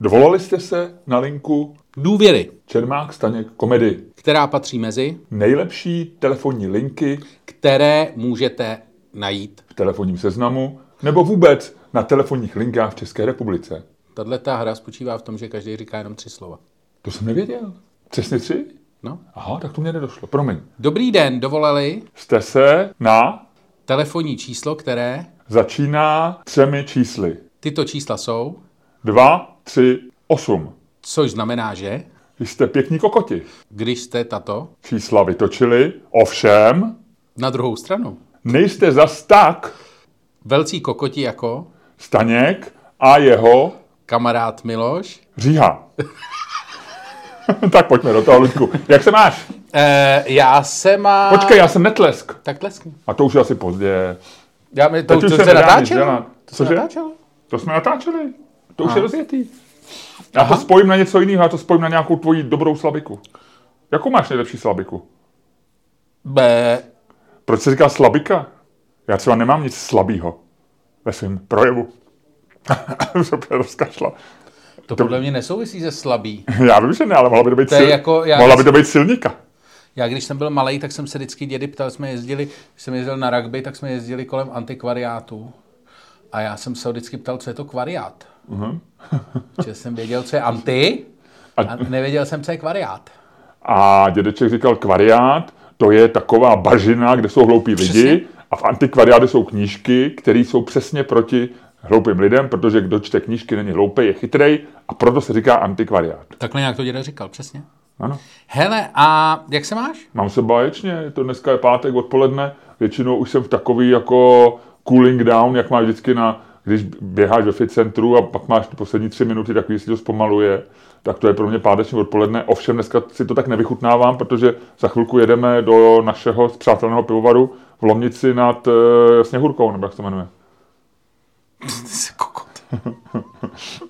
Dovolali jste se na linku Důvěry, Čermák Staněk komedy. která patří mezi, Nejlepší telefonní linky které můžete najít. v telefonním seznamu nebo vůbec na telefonních linkách v České republice. Tahle ta hra spočívá v tom, že každý říká jenom tři slova. To jsem nevěděl. Přesně tři? No. Aha, tak to mě nedošlo. Promiň. Dobrý den, dovolali Jste se na telefonní číslo, které začíná třemi čísly. tyto čísla jsou, Dva, tři, osm. což znamená, že Jste pěkní kokoti. když jste tato Čísla vytočili, ovšem na druhou stranu, nejste zas tak velcí kokoti jako Staněk a jeho kamarád Miloš. říha. tak pojďme do toho, Luďku. Jak se máš? E, já se má... Počkej, já jsem netlesk. Tak tleskni. A to už je asi pozdě. Já mi, to, Teď už to se natáčelo? To se natáčelo? To jsme natáčeli. To už Aha. je rozjetý. Já to spojím na něco jiného, já to spojím na nějakou tvoji dobrou slabiku. Jakou máš nejlepší slabiku? B. Proč se říká slabika? Já třeba nemám nic slabýho ve svém projevu. Už opět rozkašla. To podle mě nesouvisí se slabý. Já vím, že ne, ale mohla by to být, To je sil... jako- já- mohla by to být silníka. Já když jsem byl malý, tak jsem se vždycky dědy ptal, jsme jezdili, když jsem jezdil na rugby, tak jsme jezdili kolem antikvariátů. A já jsem se vždycky ptal, co je to kvariát. Uh-huh. že jsem věděl, co je anti, A- a nevěděl jsem, co je kvariát. A dědeček říkal, kvariát, to je taková bažina, kde jsou hloupí lidi Přesně. a v antikvariátu jsou knížky, které jsou přesně proti hloupým lidem, protože kdo čte knížky, není hloupý, je chytrej a proto se říká antikvariát. Takhle nějak to děda říkal, přesně. Ano. Hele, a jak se máš? Mám se báječně, to dneska je pátek odpoledne, většinou už jsem v takový jako cooling down, jak máš vždycky na, když běháš ve fit centru a pak máš ty poslední tři minuty, takový si to zpomaluje, tak to je pro mě páteční odpoledne. Ovšem dneska si to tak nevychutnávám, protože za chvilku jedeme do našeho spřátelného pivovaru v Lomnici nad uh, Sněhurkou, nebo jak se to jmenuje. Ty jsi kokot.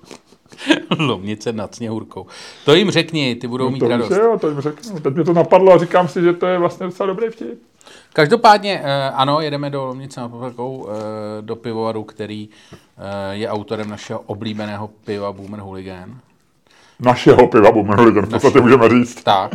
Lomnice nad sněhurkou. To jim řekni, ty budou mít to radost. jo, to jim řeknu. Teď mě to napadlo a říkám si, že to je vlastně docela dobrý vtip. Každopádně, eh, ano, jedeme do Lomnice nad Poprkou, eh, do pivovaru, který eh, je autorem našeho oblíbeného piva Boomer Hooligan. Našeho piva Boomerly, ten v podstatě můžeme říct. Tak.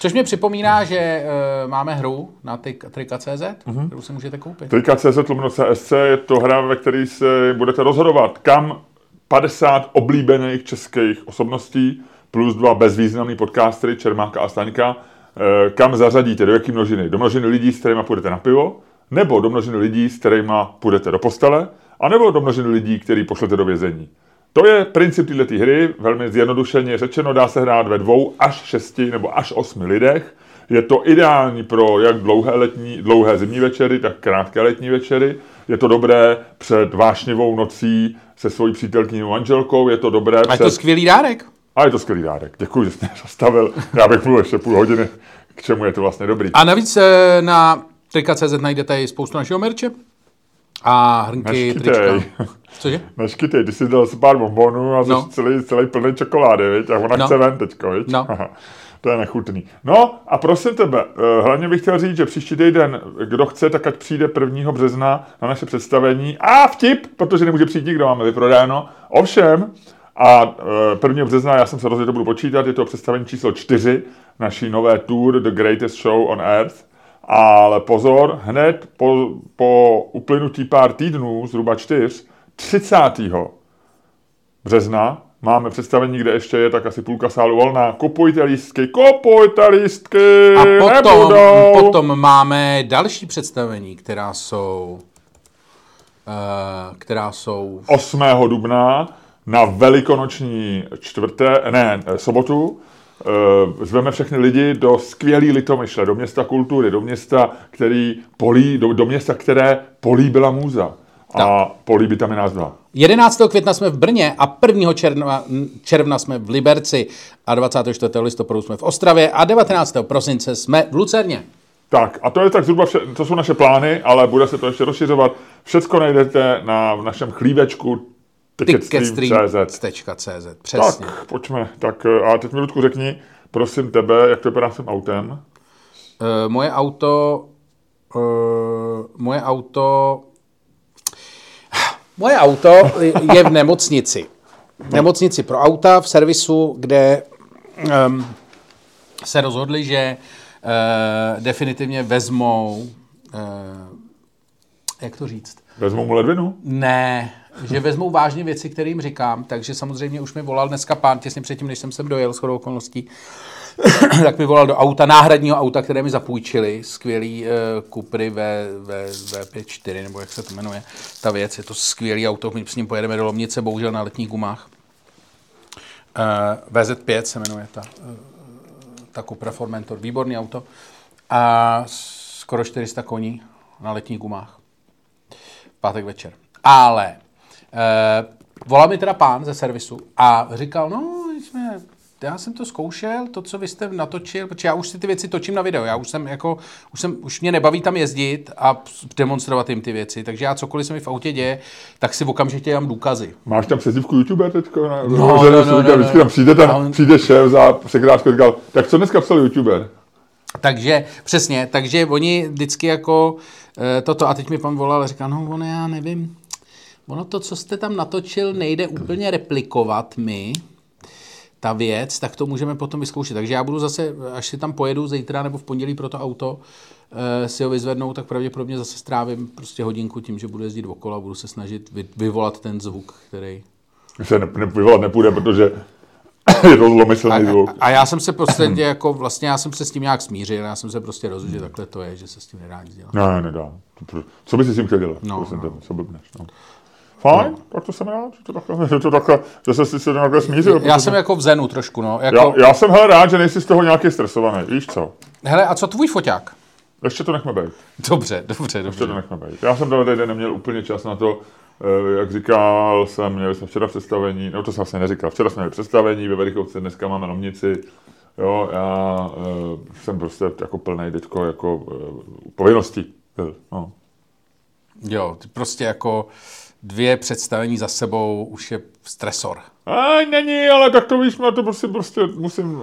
Což mě připomíná, že uh, máme hru na trika.cz, uh-huh. kterou si můžete koupit. Trika.cz CSC je to hra, ve které se budete rozhodovat, kam 50 oblíbených českých osobností plus dva bezvýznamný podcastery Čermáka a Staňka, eh, kam zařadíte, do jaký množiny? Do množiny lidí, s kterými půjdete na pivo, nebo do množiny lidí, s kterými půjdete do postele, anebo do množiny lidí, který pošlete do vězení. To je princip této hry, velmi zjednodušeně řečeno, dá se hrát ve dvou až šesti nebo až osmi lidech. Je to ideální pro jak dlouhé, letní, dlouhé zimní večery, tak krátké letní večery. Je to dobré před vášnivou nocí se svojí přítelkyní manželkou. Je to dobré A je před... to skvělý dárek. A je to skvělý dárek. Děkuji, že jste mě zastavil. Já bych mluvil ještě půl hodiny, k čemu je to vlastně dobrý. A navíc eh, na trika.cz najdete i spoustu našeho merče. A hrnky, Neškytej. trička. Cože? Neškytej, ty jsi dal si pár bombonů a No. celý, celý plný čokolády, viď? a ona No. chce ven teďko, viď? No. Aha. To je nechutný. No a prosím tebe, eh, hlavně bych chtěl říct, že příští týden, kdo chce, tak ať přijde 1. března na naše představení. A vtip, protože nemůže přijít nikdo, máme vyprodáno. Ovšem, a eh, 1. března, já jsem se rozhodl, že to budu počítat, je to představení číslo 4 naší nové tour The Greatest Show on Earth. Ale pozor, hned po, po uplynutí pár týdnů, zhruba čtyř, 30 března máme představení, kde ještě je tak asi půlka sálu volná. Kupujte lístky, kupujte lístky, A potom, nebudou. potom máme další představení, která jsou, uh, která jsou 8. dubna na velikonoční čtvrté, ne, sobotu. eh, Zveme všechny lidi do skvělý Litomyšle, do města kultury, do města, který polí, do, do města, které políbila můza. A políbí tam i nás dva. 11. května jsme v Brně a 1. června, června jsme v Liberci a 24. listopadu jsme v Ostravě a 19. prosince jsme v Lucerně. Tak, a to je tak zhruba vše, to jsou naše plány, ale bude se to ještě rozšiřovat. Všecko najdete na našem chlívečku ticketstream.cz. Přesně. Tak, pojďme. Tak a teď mi, Ludku, řekni, prosím tebe, jak to vypadá s tím autem? Uh, moje auto, uh, moje auto, moje auto je v nemocnici. nemocnici pro auta v servisu, kde um, se rozhodli, že uh, definitivně vezmou, uh, jak to říct? Vezmou mu ledvinu? Ne, že vezmou vážně věci, které jim říkám, takže samozřejmě už mi volal dneska pán těsně předtím, než jsem sem dojel s chodou okolností, tak mi volal do auta, náhradního auta, které mi zapůjčili, skvělý uh, Cupry v, v, V54, nebo jak se to jmenuje, ta věc, je to skvělý auto, my s ním pojedeme do Lomnice, bohužel na letních gumách. Uh, VZ5 se jmenuje ta, uh, ta Cupra Formentor, výborný auto. A skoro 400 koní na letních gumách. Pátek večer. Ale uh, volal mi teda pán ze servisu a říkal, no, jsme já jsem to zkoušel, to, co vy jste natočil, protože já už si ty věci točím na video, já už jsem jako, už, jsem, už mě nebaví tam jezdit a demonstrovat jim ty věci, takže já cokoliv se mi v autě děje, tak si okamžitě dám důkazy. Máš tam přezdívku YouTuber teďko? Na, no, no, no, no, no, vždycky tam přijde, ten, on... přijde šéf za sekretářku říkal, tak co dneska psal YouTuber? Takže, přesně, takže oni vždycky jako e, toto, a teď mi pan volal a říká, no on já nevím, ono to, co jste tam natočil, nejde úplně replikovat mi, ta věc, tak to můžeme potom vyzkoušet. Takže já budu zase, až si tam pojedu zítra nebo v pondělí pro to auto, e, si ho vyzvednou, tak pravděpodobně zase strávím prostě hodinku tím, že budu jezdit okolo a budu se snažit vy, vyvolat ten zvuk, který... Se ne, ne, vyvolat nepůjde, protože je to zlomyslný zvuk. A, a já jsem se prostě jako vlastně, já jsem se s tím nějak smířil, já jsem se prostě rozhodl, že takhle to je, že se s tím nedá nic dělat. Ne, nedá. Co by si s tím chtěl dělat? No, no. co blbneš, no. Fajn, no. tak to jsem rád, že to takhle, že to takhle, že se si takhle smířil. Já jsem jako v zenu trošku, no. Jako... Já, já, jsem hele rád, že nejsi z toho nějaký stresovaný, víš co? Hele, a co tvůj foťák? Ještě to nechme být. Dobře, dobře, dobře. Ještě to nechme být. Já jsem tohle den neměl úplně čas na to, jak říkal jsem, měli jsme včera představení, no to jsem vlastně neříkal, včera jsme měli představení, ve Verichovce dneska máme nomnici, jo, já uh, jsem prostě jako plný teďko jako uh, povinností. No. Jo, ty prostě jako dvě představení za sebou už je stresor. A není, ale tak to víš, to prostě, prostě musím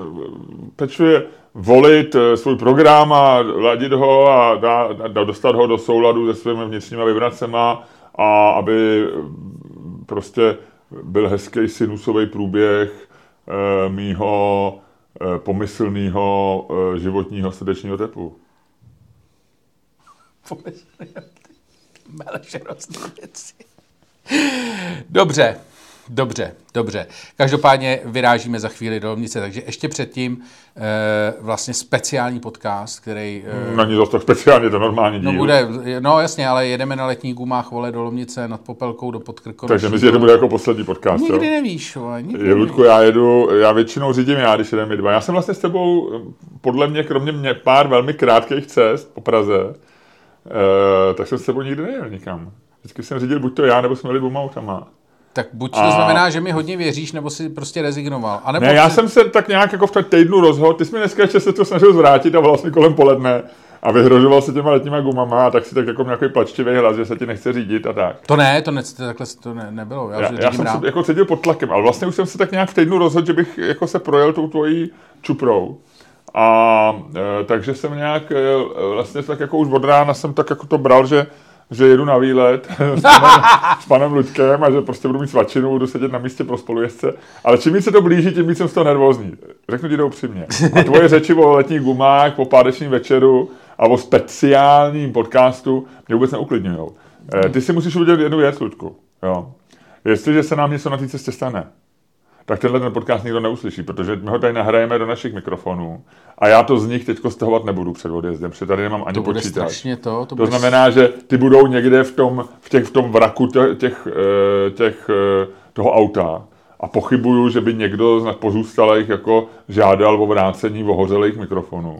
pečuje volit eh, svůj program a ladit ho a dá, dostat ho do souladu se svými vnitřními vibracema a aby mm, prostě byl hezký sinusový průběh e, mýho e, pomyslného životního srdečního tepu. Pomyslného. Dobře, dobře, dobře. Každopádně vyrážíme za chvíli do Lomnice, takže ještě předtím e, vlastně speciální podcast, který... E, Není zase tak speciálně, to normální no, díl. No, bude, no jasně, ale jedeme na letní gumách vole do Lomnice nad Popelkou do Podkrkonoší. Takže myslím, že to bude jako poslední podcast. Nikdy jo? nevíš. Vole, nikdy je, Ludku, já jedu, já většinou řídím já, když jedeme dva. Já jsem vlastně s tebou, podle mě, kromě mě pár velmi krátkých cest po Praze, e, tak jsem s tebou nikdy nejel nikam. Vždycky jsem řídil buď to já, nebo jsme měli dvouma autama. Tak buď a... to znamená, že mi hodně věříš, nebo si prostě rezignoval. A nebo ne, já jsem se tak nějak jako v tom týdnu rozhodl, ty jsi mi dneska ještě se to snažil zvrátit a vlastně kolem poledne a vyhrožoval se těma letníma gumama a tak si tak jako nějaký plačtivý hlas, že se ti nechce řídit a tak. To ne, to ne, takhle to ne, nebylo. Já, já, já jsem rád. se jako cítil pod tlakem, ale vlastně už jsem se tak nějak v týdnu rozhodl, že bych jako se projel tou tvojí čuprou. A e, takže jsem nějak e, vlastně tak jako už od rána jsem tak jako to bral, že že jedu na výlet s panem, s panem Luďkem a že prostě budu mít svačinu, budu sedět na místě pro spolujezdce. Ale čím víc se to blíží, tím víc jsem z toho nervózní. Řeknu ti to upřímně. A tvoje řeči o letních gumách, po pádečním večeru a o speciálním podcastu mě vůbec neuklidňují. Eh, ty si musíš udělat jednu věc, Luďku. Jo. Jestliže se nám něco na té cestě stane, tak tenhle ten podcast nikdo neuslyší, protože my ho tady nahrajeme do našich mikrofonů a já to z nich teď stahovat nebudu před odjezdem, protože tady nemám ani to bude počítač. Strašně to, to, to znamená, že ty budou někde v tom, v těch, v tom vraku těch, těch, eh, těch, eh, toho auta a pochybuju, že by někdo z pozůstalých jako žádal o vrácení ohořelých mikrofonů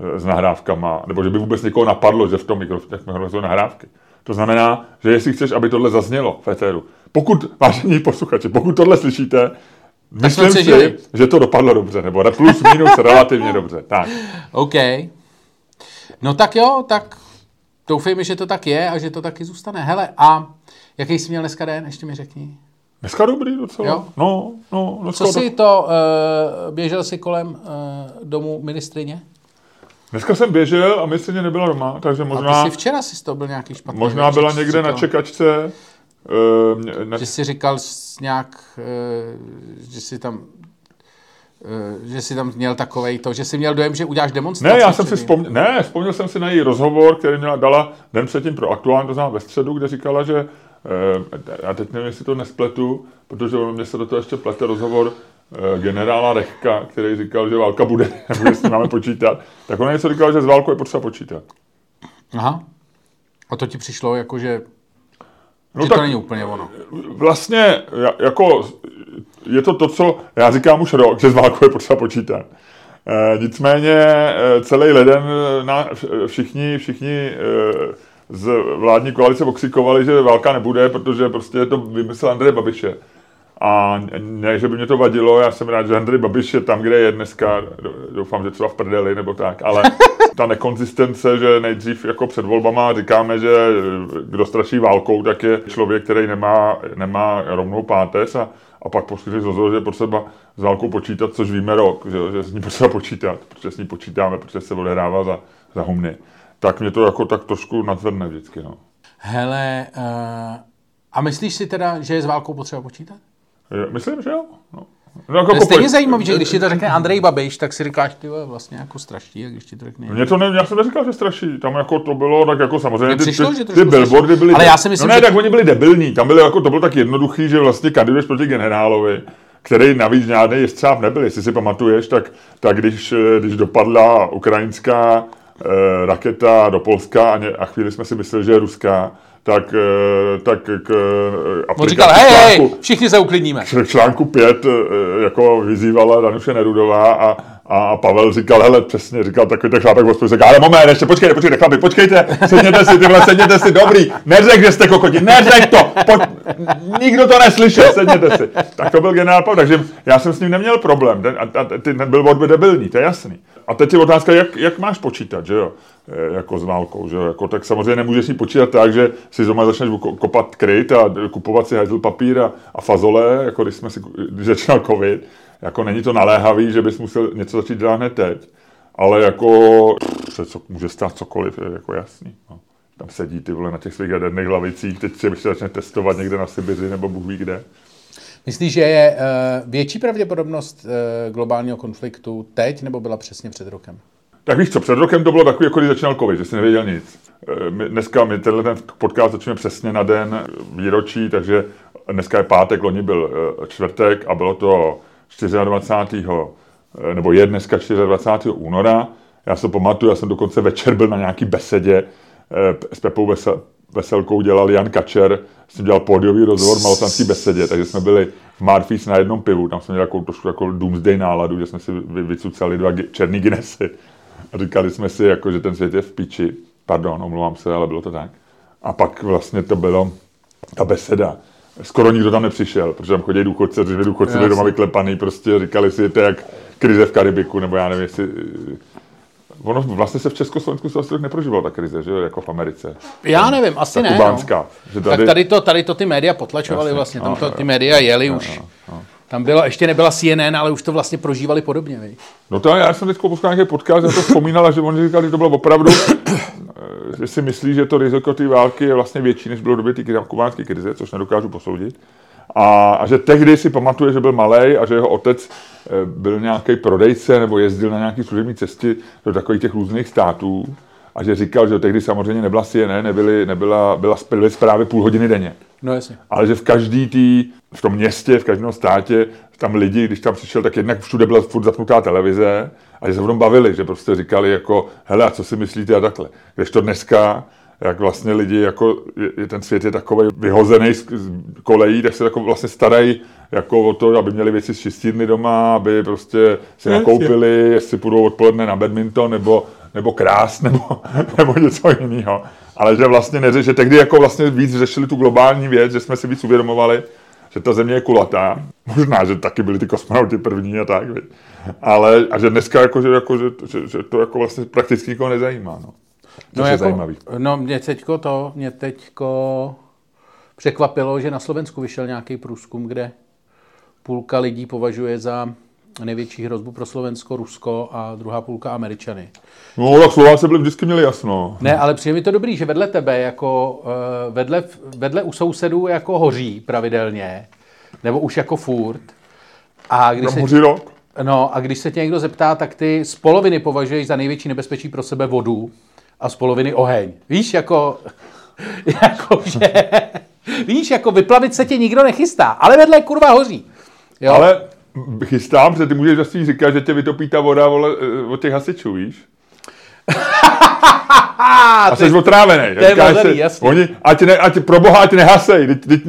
eh, s nahrávkama, nebo že by vůbec někoho napadlo, že v tom mikrofonu jsou nahrávky. To znamená, že jestli chceš, aby tohle zaznělo v éteru, pokud, vážení posluchači, pokud tohle slyšíte, Myslím si, žili. že to dopadlo dobře, nebo plus minus relativně dobře. Tak. OK. No tak jo, tak doufejme, že to tak je a že to taky zůstane. Hele, a jaký jsi měl dneska den, ještě mi řekni. Dneska dobrý docela. Jo? No, no. Dneska Co jsi to, uh, běžel jsi kolem uh, domu ministrině? Dneska jsem běžel a ministrině nebyla doma, takže možná... A ty jsi včera si to byl nějaký špatný. Možná byla někde na čekačce Uh, ne... Že jsi říkal nějak, uh, že jsi tam že jsi tam měl takovej to, že jsi měl dojem, že uděláš demonstraci. Ne, já jsem si vzpomněl, ne, vzpomněl jsem si na její rozhovor, který měla dala den předtím pro aktuální, to znamená ve středu, kde říkala, že já teď nevím, jestli to nespletu, protože mě se do toho ještě plete rozhovor generála Rechka, který říkal, že válka bude, nebo jestli máme počítat, tak ona něco říkala, že s válkou je potřeba počítat. Aha. A to ti přišlo jako, že, no tak, to není úplně ono. Vlastně jako je to to, co já říkám už rok, že s válkou je potřeba počítat. E, nicméně e, celý leden na, všichni, všichni e, z vládní koalice okřikovali, že válka nebude, protože prostě to vymysl Andreje Babiše. A ne, že by mě to vadilo, já jsem rád, že Andrej Babiš je tam, kde je dneska, doufám, že třeba v prdeli nebo tak, ale ta nekonzistence, že nejdřív jako před volbama říkáme, že kdo straší válkou, tak je člověk, který nemá, nemá rovnou páteř a, a pak poskytuje rozhovor, že je potřeba s válkou počítat, což víme rok, že, že s ní potřeba počítat, protože s ní počítáme, protože se odehrává za, za humny. Tak mě to jako tak trošku nadzvedne vždycky. No. Hele, uh, a myslíš si teda, že je s válkou potřeba počítat? Myslím, že jo. No. No, jako to je stejně zajímavý, že když ti to řekne Andrej Babiš, tak si říkáš, ty vlastně jako straší, a když ti to řekne. Mě to ne, já jsem neříkal, že straší, tam jako to bylo tak jako samozřejmě, ty, přišlo, ty, ty, billboardy byly, ale já si myslím, no ne, že... tak oni byli debilní, tam byly jako, to bylo tak jednoduchý, že vlastně kandiduješ proti generálovi, který navíc žádný jestřáb nebyl, jestli si pamatuješ, tak, tak když, když dopadla ukrajinská eh, raketa do Polska a, ně, a chvíli jsme si mysleli, že je ruská, tak, eh, tak k eh, On říkal, hej, hej, všichni se uklidníme. K článku 5 eh, jako vyzývala Danuše Nerudová a, a Pavel říkal, hele, přesně, říkal takový ten chlápek v říkal, ale moment, ještě počkejte, počkejte, chlapi, počkejte, sedněte si, tyhle, sedněte si, dobrý, neřek, že jste kokoti, neřek to, pojď, nikdo to neslyšel, sedněte si. Tak to byl generál Pavel, takže já jsem s ním neměl problém, ten, a, a, ten byl by debilní, to je jasný. A teď je otázka, jak, jak máš počítat, že jo, e, jako s válkou, že jo, jako, tak samozřejmě nemůžeš si počítat tak, že si doma začneš kopat kryt a kupovat si hajzl papír a, a fazole, jako když jsme si, když začínal covid, jako není to naléhavý, že bys musel něco začít dělat hned teď, ale jako se co, může stát cokoliv, je jako jasný. No. Tam sedí ty vole na těch svých jaderných hlavicích, teď se začne testovat někde na Sibiři nebo Bůh ví kde. Myslíš, že je uh, větší pravděpodobnost uh, globálního konfliktu teď, nebo byla přesně před rokem? Tak víš co, před rokem to bylo takový, jako když začínal covid, že jsi nevěděl nic. Eh, my, dneska my tenhle ten podcast začneme přesně na den výročí, takže dneska je pátek, loni byl čtvrtek a bylo to 24. Eh, nebo je dneska 24. února. Já se pamatuju, já jsem dokonce večer byl na nějaký besedě eh, s Pepou Vesel, Veselkou dělal Jan Kačer, tím dělal pódiový rozhovor v malotanský besedě, takže jsme byli v Marfis na jednom pivu, tam jsme měli takovou trošku jako doomsday náladu, že jsme si vycucali dva černý Guinnessy a říkali jsme si, jako, že ten svět je v piči. Pardon, omlouvám se, ale bylo to tak. A pak vlastně to bylo ta beseda skoro nikdo tam nepřišel, protože tam chodí důchodce, dříve důchodci byli doma vyklepaný, prostě říkali si, to je jak krize v Karibiku, nebo já nevím, jestli... Ono vlastně se v Československu se asi neprožívalo ta krize, že jako v Americe. Já nevím, asi ta ne. Kubánská, no. že tady... Tak tady to, tady to ty média potlačovaly vlastně, tam no, to, ty média jeli no, už. No, no. Tam byla, ještě nebyla CNN, ale už to vlastně prožívali podobně. Vej. No to já jsem teď poslouchal nějaký podcast, já to vzpomínal, že oni říkali, že to bylo opravdu, že si myslí, že to riziko té války je vlastně větší, než bylo v době té krize, což nedokážu posoudit. A, a že tehdy si pamatuje, že byl malý a že jeho otec eh, byl nějaký prodejce nebo jezdil na nějaké služební cesty do takových těch různých států a že říkal, že tehdy samozřejmě nebyla CNN, nebyly, nebyla, byla, byly zprávy půl hodiny denně. No jasně. Ale že v každý tý, v tom městě, v každém státě, tam lidi, když tam přišel, tak jednak všude byla furt zapnutá televize a že se o tom bavili, že prostě říkali jako, hele, a co si myslíte a takhle. Když to dneska, jak vlastně lidi, jako je, ten svět je takový vyhozený z, z kolejí, tak se jako vlastně starají jako o to, aby měli věci z čistírny doma, aby prostě si nakoupili, jestli půjdou odpoledne na badminton, nebo, nebo krás, nebo, nebo něco jiného. Ale že vlastně neřeš, že tehdy jako vlastně víc řešili tu globální věc, že jsme si víc uvědomovali, že ta země je kulatá. Možná, že taky byli ty kosmonauti první a tak, viď? ale a že dneska jako, že, jako, že, že, že, to jako vlastně prakticky nikoho nezajímá. No, no, jako, zajímavý. no mě teďko to, mě teďko překvapilo, že na Slovensku vyšel nějaký průzkum, kde půlka lidí považuje za největší hrozbu pro Slovensko, Rusko a druhá půlka Američany. No, tak Slováci byli vždycky měli jasno. Ne, ale přijde mi to dobrý, že vedle tebe, jako eh, vedle, vedle u sousedů jako hoří pravidelně, nebo už jako furt. A když Tam se, hoří rok. no, a když se tě někdo zeptá, tak ty z poloviny považuješ za největší nebezpečí pro sebe vodu a z poloviny oheň. Víš, jako, jako že, víš, jako vyplavit se tě nikdo nechystá, ale vedle kurva hoří. Jo? Ale chystám, protože ty můžeš zase říkat, že tě vytopí ta voda vole, eh, od těch hasičů, víš? A jsi otrávený. to je si, jasně. Oni, ať, ne, ať pro boha, ať nehasej. Teď, teď,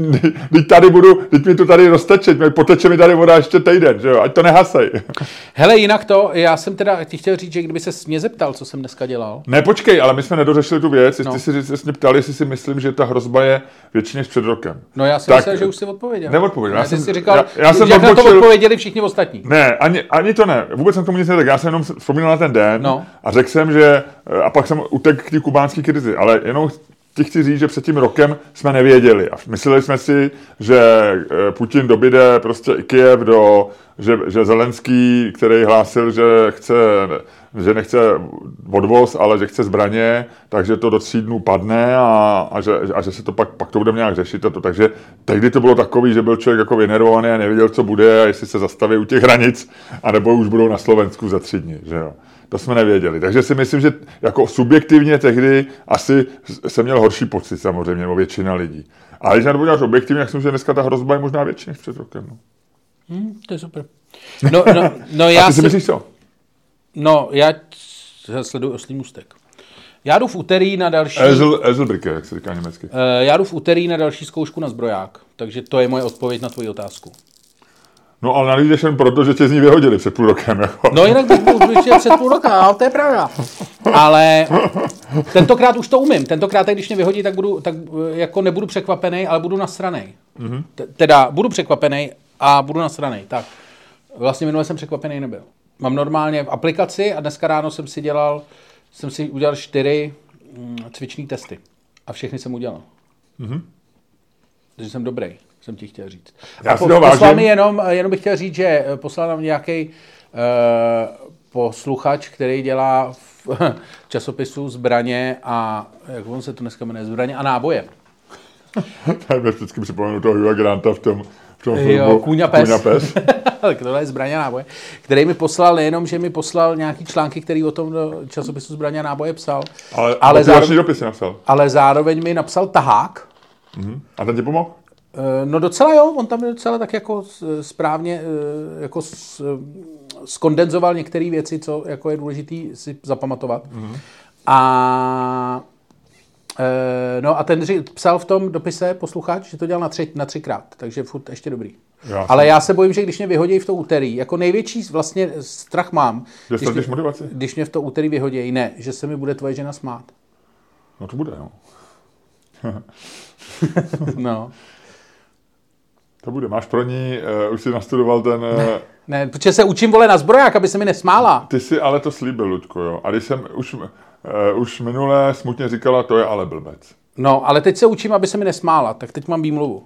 teď, tady budu, teď mi to tady rozteče, poteče mi tady voda ještě týden, že jo? Ať to nehasej. Hele, jinak to, já jsem teda ti chtěl říct, že kdyby se mě zeptal, co jsem dneska dělal, Ne, počkej, ale my jsme nedořešili tu věc. No. No. Ty si se mě ptali, jestli si myslím, že ta hrozba je větší než před rokem. no já si Tak- myslel, že už si odpověděl. Neodpověděl, já Já jsem- jsi říkal, já- já jsem jak na to odpověděli všichni ostatní. Ne, ani, ani to ne. Vůbec jsem k tomu nic neřekl. Já jsem jenom vzpomínal na ten den No. a řekl jsem, že a pak jsem utek k té kubánské krizi, ale jenom ti chci říct, že před tím rokem jsme nevěděli a mysleli jsme si, že eh, Putin dobíde prostě i Kyjev do, že, že Zelenský, který hlásil, že chce že nechce odvoz, ale že chce zbraně, takže to do tří dnů padne a, a, že, a že se to pak, pak to budeme nějak řešit. A to, takže tehdy to bylo takový, že byl člověk jako vynervovaný a nevěděl, co bude a jestli se zastaví u těch hranic, anebo už budou na Slovensku za tři dny. Že jo. To jsme nevěděli. Takže si myslím, že jako subjektivně tehdy asi jsem měl horší pocit samozřejmě, nebo většina lidí. Ale když na to podíváš objektivně, tak si myslím, že dneska ta hrozba je možná větší než před rokem. No. Hm, to je super. No, no, no A já ty si si, myslíš co? No, já já sleduju oslý můstek. Já jdu v úterý na další... Ezel, Ezelbricke, jak se říká německy. Eh, Já jdu v úterý na další zkoušku na zbroják, takže to je moje odpověď na tvoji otázku. No ale najdeš jen proto, že tě z ní vyhodili před půl rokem. Jako. No jinak bych byl před půl roka, no, to je pravda. Ale tentokrát už to umím. Tentokrát, když mě vyhodí, tak, budu, tak eh, jako nebudu překvapený, ale budu nasranej. Mm-hmm. Teda budu překvapený a budu nasranej. Tak. Vlastně minule jsem překvapený nebyl. Mám normálně v aplikaci a dneska ráno jsem si dělal, jsem si udělal čtyři mm, cviční testy. A všechny jsem udělal. Mm-hmm. Takže jsem dobrý, jsem ti chtěl říct. Já a toho poslal mi jenom, jenom bych chtěl říct, že eh, poslal nám nějaký uh, posluchač, který dělá v časopisu zbraně a, jak on se to dneska jmenuje, zbraně a náboje. Tak mi vždycky připomenu toho Hugha Granta v tom, v tom Jo, Kůň a pes. Kůň a pes. tak tohle je zbraně náboje, který mi poslal nejenom, že mi poslal nějaký články, který o tom do časopisu zbraně a náboje psal, Ale, ale, zároveň, dopisy napsal. ale zároveň mi napsal tahák, A ten ti pomohl? Eh, No docela jo, on tam docela tak jako správně eh, jako skondenzoval některé věci, co jako je důležité si zapamatovat. Mm-hmm. A no a ten psal v tom dopise posluchač, že to dělal na, tři, na třikrát, takže furt ještě dobrý. Já Ale já se bojím, že když mě vyhodí v to úterý, jako největší vlastně strach mám, když, mě, motivaci? když mě v to úterý vyhodí, ne, že se mi bude tvoje žena smát. No to bude, no. No. To bude. Máš pro ní, uh, už si nastudoval ten... Uh, Ne, protože se učím vole na zbroják, aby se mi nesmála. ty si ale to slíbil, Luďko, jo. A když jsem už, už minule smutně říkala, to je ale blbec. No, ale teď se učím, aby se mi nesmála, tak teď mám výmluvu.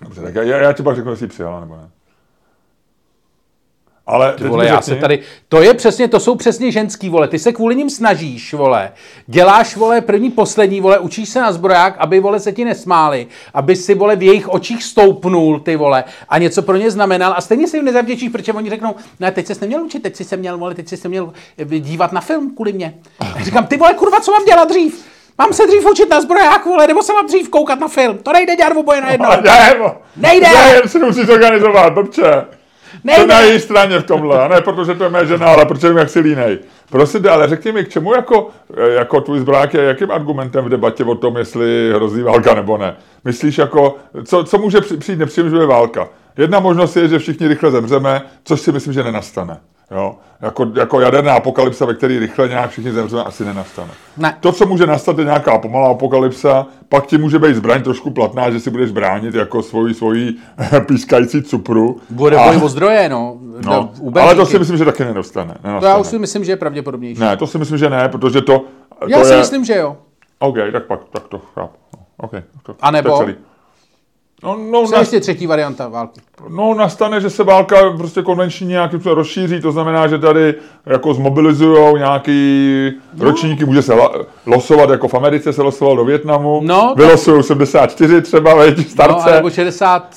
Dobře, tak já, já ti pak řeknu, jestli přijala nebo ne. Ale Ty vole, já se tady, to je přesně, to jsou přesně ženský, vole, ty se kvůli ním snažíš, vole, děláš, vole, první, poslední, vole, učíš se na zbroják, aby, vole, se ti nesmáli, aby si, vole, v jejich očích stoupnul, ty vole, a něco pro ně znamenal a stejně se jim nezavděčíš, protože oni řeknou, ne, teď se neměl učit, teď si se měl, vole, teď si se měl eh, dívat na film kvůli mě. A říkám, ty vole, kurva, co mám dělat dřív? Mám se dřív učit na zbroják, vole, nebo se mám dřív koukat na film? To nejde dělat oboje na jedno. Ne, Nejde! Ne, si musíš organizovat, blbče. Nejde! To na její straně v tomhle, a ne protože to je moje žena, ale protože vím, jak si línej. Prosím tě, ale řekni mi, k čemu jako, eh, jako tvůj zbrák je, jakým argumentem v debatě o tom, jestli hrozí válka nebo ne? Myslíš jako, co, co může při- přijít nepříjemně, válka? Jedna možnost je, že všichni rychle zemřeme, což si myslím, že nenastane. Jo? Jako, jako jaderná apokalypsa, ve které rychle nějak všichni zemřeme, asi nenastane. Ne. To, co může nastat, je nějaká pomalá apokalypsa, pak ti může být zbraň trošku platná, že si budeš bránit jako svoji, svoji pískající cupru. Bude A- boj o zdroje, no. No, ale to si myslím, že taky nenastane. To já nenastane. už si myslím, že je pravděpodobnější. Ne, to si myslím, že ne, protože to, Já to si je... myslím, že jo. OK, tak pak, tak to chápu. No, OK, to, A nebo? To je celý. No, no, Co na, ještě třetí varianta války? no, nastane, že se válka prostě konvenční nějakým způsobem rozšíří, to znamená, že tady jako zmobilizují nějaký No. ročníky, může se la, losovat, jako v Americe se losoval do Větnamu, No, tak- vylosují 74 třeba, veď, No, starce, nebo 60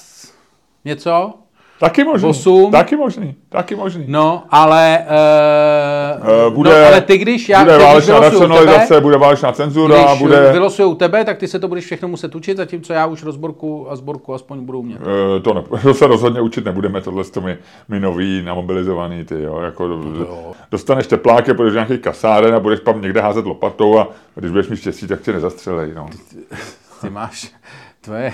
něco? Taky možný, osm. taky možný, taky možný. No, ale... Uh, Eh, bude, no, ale ty, když já bude ty, když válečná racionalizace, tebe, bude válečná cenzura, když bude... vylosuju tebe, tak ty se to budeš všechno muset učit, zatímco já už rozborku a sborku aspoň budu umět. Eh, to, ne, to se rozhodně učit nebudeme, tohle to my, my nový, namobilizovaný, ty jo, jako jo. dostaneš tepláky, půjdeš nějaký kasáren a budeš tam někde házet lopatou a když budeš mít štěstí, tak tě nezastřelej, no. Ty máš tvoje...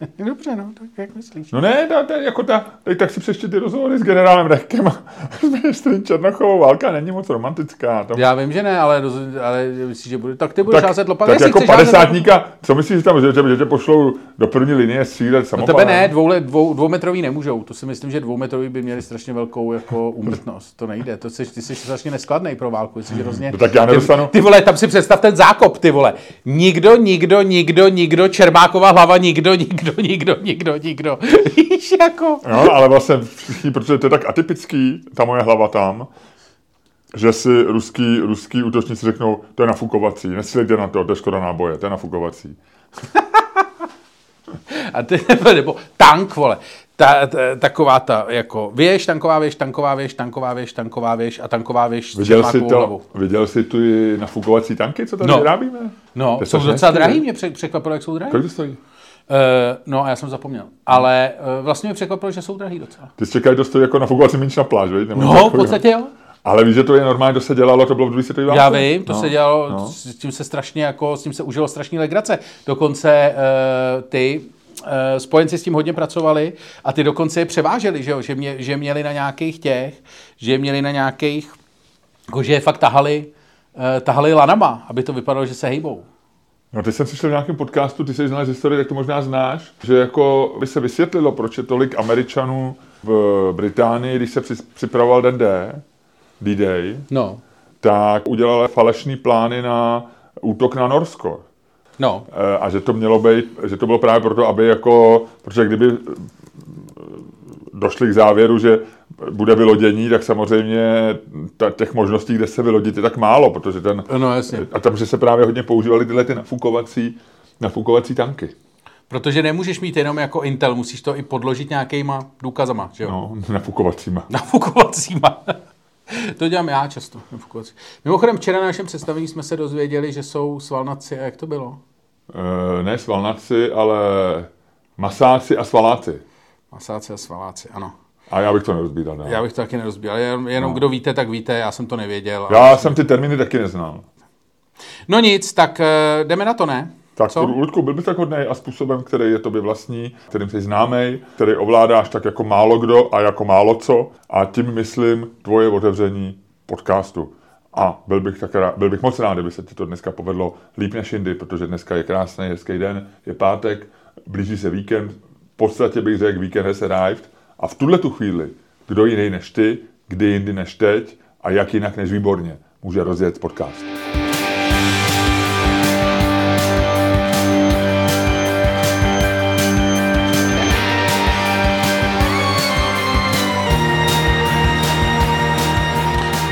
Dobře, no, tak jak myslíš? No ne, ta, ta, jako ta, tady tak si přečti ty rozhovory s generálem Rechkem a s ministrem Černochovou, válka není moc romantická. Tam, Já vím, že ne, ale, roz, ale myslíš, že bude... Tak ty budeš házet lopatou. tak jako chceš házet padesátníka, co myslíš, že tam, že, že, že tě pošlou do první linie střílet No samopalem? tebe ne, dvou, dvou, dvoumetrový nemůžou. To si myslím, že dvoumetrový by měli strašně velkou jako úmrtnost. To nejde. To jsi, ty jsi strašně neskladný pro válku. Jsi hrozně, No tak já nedostanu- Ty, ty, vole, tam si představ ten zákop, ty vole. Nikdo, nikdo, nikdo, nikdo, Čermáková hlava, nikdo, nikdo, nikdo, nikdo, nikdo. Víš, jako... No, ale vlastně všichni, protože to je tak atypický, ta moje hlava tam, že si ruský, ruský útočníci řeknou, to je nafukovací, nestřelejte na to, to je škoda náboje, to je nafukovací. A ty, nebo tank, vole. Ta, ta, taková ta, jako věž, tanková věž, tanková věž, tanková věž, tanková věž a tanková věž Viděl jsi, to, hlavou. viděl jsi ty nafukovací tanky, co tady No. vyrábíme? No, To jsou docela drahý, mě pře- překvapilo, jak jsou drahý. Kolik to stojí? Uh, no a já jsem zapomněl. Ale uh, vlastně mě překvapilo, že jsou drahý docela. Ty jsi čekal, to stojí jako nafukovací minč na pláž, viď? Nebo No, v podstatě jo. Ale víš, že to je normálně, to se dělalo, to bylo v druhé světové válce? Já vím, to no. se dělalo, no. s tím se strašně jako, s tím se užilo strašný legrace. Dokonce uh, ty uh, spojenci s tím hodně pracovali a ty dokonce je převáželi, že, jo? Že, mě, že měli na nějakých těch, že měli na nějakých, jako že je fakt tahali, uh, tahali lanama, aby to vypadalo, že se hejbou. No, teď jsem slyšel v nějakém podcastu, ty jsi znal z historie, tak to možná znáš, že jako by se vysvětlilo, proč je tolik Američanů v Británii, když se při- připravoval den D, D-Day, No, tak udělali falešný plány na útok na Norsko. no, Eh, A že to mělo být, že to bylo právě proto, aby jako, protože kdyby došli k závěru, že bude vylodění, tak samozřejmě ta, těch možností, kde se vylodit, je tak málo, protože ten, no jasně. a tam, že se právě hodně používaly tyhle ty nafukovací, nafukovací tanky. Protože nemůžeš mít jenom jako Intel, musíš to i podložit nějakýma důkazama, že jo? No, nafukovacíma. Nafukovacíma. to dělám já často. Nafukovací. Mimochodem, včera na našem představení jsme se dozvěděli, že jsou svalnaci. A jak to bylo? E, ne svalnaci, ale masáci a svaláci. Masáci a svaláci, ano. A já bych to nerozbíral. Ne? Já bych to taky nerozbíral. Jenom, jenom no. kdo víte, tak víte, já jsem to nevěděl. já jsem ty termíny taky neznal. No nic, tak uh, jdeme na to, ne? Tak, Co? Ludku, byl bys tak hodný a způsobem, který je tobě vlastní, kterým jsi známý, který ovládáš tak jako málo kdo a jako málo co. A tím myslím tvoje otevření podcastu. A byl bych, tak rád, byl bych moc rád, kdyby se ti to dneska povedlo líp než jindy, protože dneska je krásný, hezký den, je pátek, blíží se víkend, v podstatě bych řekl, víkend has arrived. A v tuhle tu chvíli, kdo jiný než ty, kdy jindy než teď a jak jinak než výborně, může rozjet podcast.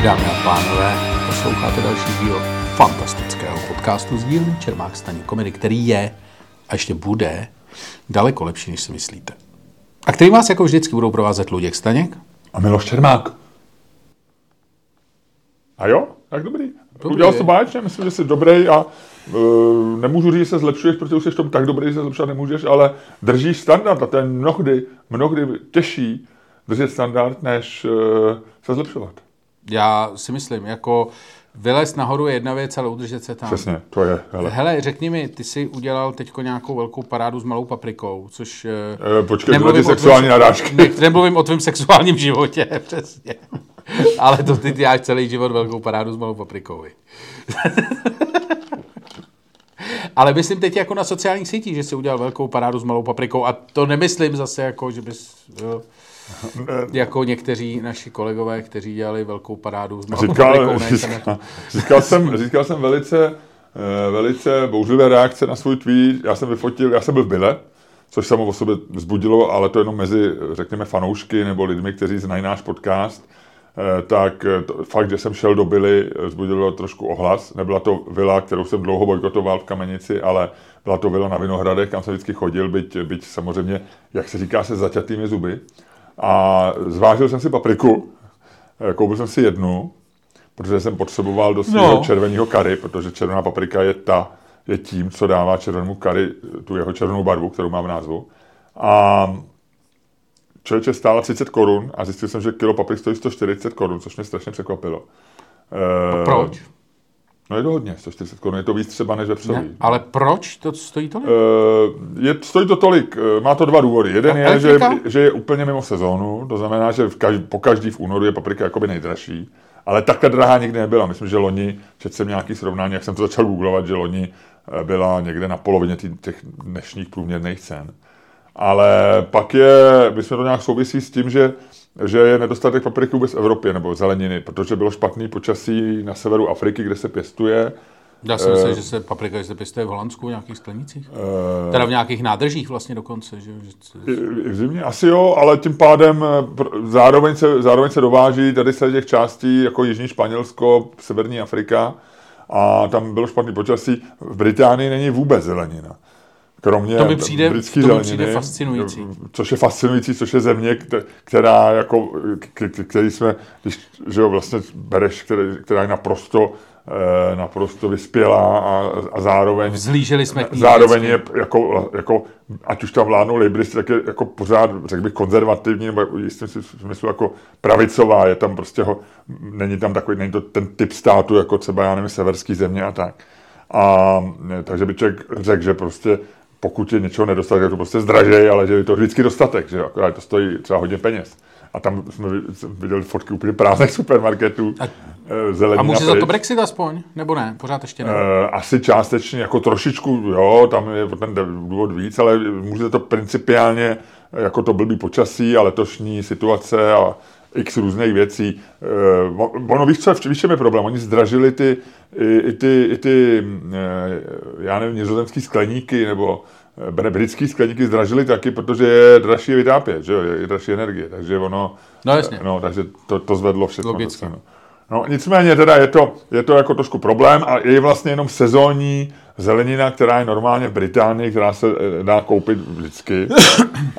Dámy a pánové, posloucháte další díl fantastického podcastu z dílny Čermák Staní komedy, který je a ještě bude daleko lepší, než si myslíte. A který vás jako vždycky budou provázet Luděk Staněk, A Miloš Čermák. A jo, tak dobrý. dobrý Udělal je. jsi báječně, myslím, že jsi dobrý a uh, nemůžu říct, že se zlepšuješ, protože už jsi v tom tak dobrý, že se zlepšovat nemůžeš, ale držíš standard a to je mnohdy, mnohdy těžší držet standard, než uh, se zlepšovat. já si myslím, jako vylez nahoru je jedna věc, ale udržet se tam. Přesně, to je, hele. Hele, řekni mi, ty jsi udělal teď nějakou velkou parádu s malou paprikou, což... Eh, počkej, tyhle ty nemluvím o sexuální tvým- narážky. Ne, nemluvím o tvém sexuálním životě, přesně. Ale to ty děláš celý život velkou parádu s malou paprikou. Ale myslím teď jako na sociálních sítích, že jsi udělal velkou parádu s malou paprikou a to nemyslím zase jako, že bys... Jo, jako někteří naši kolegové, kteří dělali velkou parádu s malou Říkal, říkal, říkal, jsem, říkal jsem velice, eh, velice bouřlivé reakce na svůj tweet. Já jsem vyfotil, já jsem byl v Bile, což samo o sobě vzbudilo, ale to jenom mezi, řekněme, fanoušky nebo lidmi, kteří znají náš podcast, eh, tak eh, to, fakt, že jsem šel do Billy, vzbudilo trošku ohlas. Nebyla to vila, kterou jsem dlouho bojkotoval v Kamenici, ale byla to vila na Vinohradech, kam jsem vždycky chodil, byť, byť samozřejmě, jak se říká, se zaťatými zuby. A zvážil jsem si papriku, koupil jsem si jednu, protože jsem potřeboval do svého no. červeného kary, protože červená paprika je ta, je tím, co dává červenému kary tu jeho červenou barvu, kterou má v názvu. A člověče stála 30 korun a zjistil jsem, že kilo paprik stojí 140 korun, což mě strašně překvapilo. A proč? No je to hodně, 140 korun, je to víc třeba než vepřový. Ne, ale proč to stojí tolik? Uh, je, stojí to tolik, má to dva důvody. Jeden je, že, že je úplně mimo sezónu, to znamená, že v každý, po každý v únoru je paprika jakoby nejdražší. Ale takhle drahá nikdy nebyla. Myslím, že loni, četl jsem nějaký srovnání, jak jsem to začal googlovat, že loni eh, byla někde na polovině těch dnešních průměrných cen. Ale pak je, myslím, to nějak souvisí s tím, že, že je nedostatek papriky vůbec v Evropě nebo zeleniny, protože bylo špatný počasí na severu Afriky, kde se pěstuje Dá se myslet, uh, že se paprika že se pěstuje v Holandsku v nějakých sklenicích? Uh, teda v nějakých nádržích vlastně dokonce. Že, že... V zimě asi jo, ale tím pádem eh, zároveň se, zároveň se dováží tady se těch částí jako Jižní Španělsko, Severní Afrika a tam bylo špatný počasí. V Británii není vůbec zelenina. Kromě to mi přijde, britský to mi zeleniny, přijde fascinující. Což je fascinující, což je země, která jako, který jsme, když že jo, vlastně bereš, která je naprosto Eh, naprosto vyspělá a, a zároveň... Vzlíželi jsme k ní Zároveň je jako, jako, ať už tam vládnou lejbristi, tak je jako pořád, řekl bych, konzervativní, nebo jistým smyslu jako pravicová, je tam prostě ho, není tam takový, není to ten typ státu, jako třeba, já nevím, severský země a tak. A takže by člověk řekl, že prostě pokud je něčeho nedostatek, tak to prostě zdražej, ale že je to vždycky dostatek, že akorát to stojí třeba hodně peněz a tam jsme viděli fotky úplně prázdných supermarketů. A, eh, a může za to Brexit aspoň? Nebo ne? Pořád ještě ne? Uh, asi částečně, jako trošičku, jo, tam je ten důvod víc, ale může to principiálně jako to blbý počasí a letošní situace a x různých věcí. Uh, ono víš, co, víš, čem je problém? Oni zdražili ty, i, ty, i ty uh, já nevím, nizozemský skleníky nebo britský skleníky zdražily taky, protože je dražší vytápět, že jo, je dražší energie, takže ono, no, jasně. no takže to, to zvedlo všechno. Logicky. No. no. nicméně teda je to, je to jako trošku problém a je vlastně jenom sezónní zelenina, která je normálně v Británii, která se eh, dá koupit vždycky.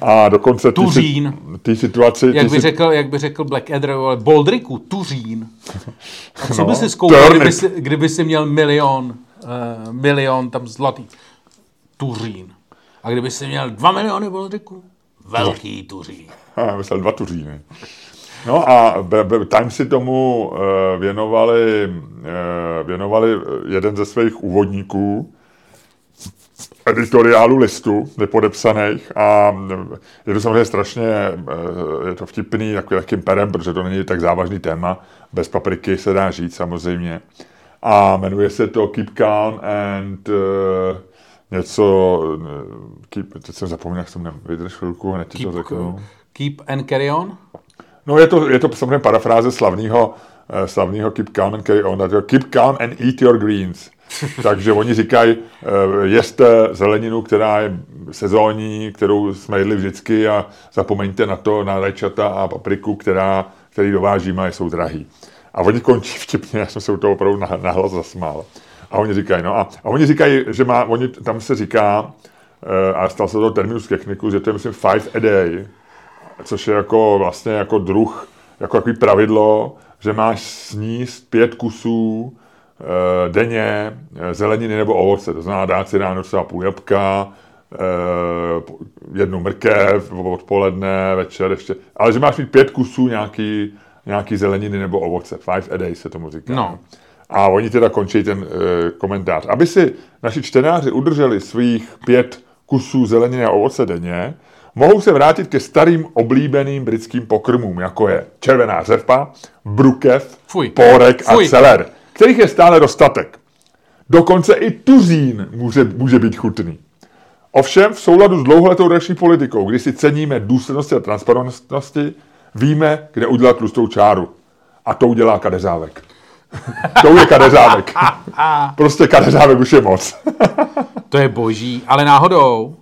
A dokonce ty, tuřín. ty situaci... Jak by, si... řekl, jak by řekl Blackadder, ale Boldriku, tuřín. A co no, by si skoupil, kdyby si, kdyby si měl milion, uh, milion tam zlatý? Tuřín. A kdyby si měl dva miliony Boldriku, velký tuřín. Já myslel dva tuříny. No a Time si tomu eh, věnovali, eh, věnovali jeden ze svých úvodníků, editoriálu listu nepodepsaných a je to samozřejmě strašně, eh, je to vtipný takový lehkým perem, protože to není tak závažný téma, bez papriky se dá říct samozřejmě. A jmenuje se to Keep Calm and uh, něco, keep, teď jsem zapomněl, jak jsem vydrž chvilku, hned ti to řeknu. Keep and carry on? No je to, je to samozřejmě parafráze slavného eh, slavného Keep Calm and Carry On, Keep Calm and Eat Your Greens. Takže oni říkají, eh, jeste zeleninu, která je sezónní, kterou jsme jedli vždycky a zapomeňte na to, na rajčata a papriku, která, který dovážíme a jsou drahý. A oni končí vtipně, já jsem se u toho opravdu nahlas zasmál. A oni říkají, no a, a oni říkají, že má, oni, tam se říká, uh, a stal se to terminus techniku, že to je myslím five a day, což je jako vlastně jako druh, jako takový pravidlo, že máš sníst pět kusů uh, denně eh, zeleniny nebo ovoce, to znamená dát si ráno třeba půl jabka, uh, jednu mrkev odpoledne, večer ještě, ale že máš mít pět kusů nějaký, nějaký zeleniny nebo ovoce, five a day se tomu říká. No. A oni teda končí ten e, komentář. Aby si naši čtenáři udrželi svých pět kusů zeleniny a ovoce denně, mohou se vrátit ke starým oblíbeným britským pokrmům, jako je červená řepa, brukev, Fuj. pórek Fuj. a celer, kterých je stále dostatek. Dokonce i tuzín může, může být chutný. Ovšem v souladu s dlouholetou další politikou, kdy si ceníme důslednosti a transparentnosti, víme, kde udělat tlustou čáru. A to udělá kadeřávek. To je kadeřávek. prostě kadeřávek už je moc. to je boží. Ale náhodou,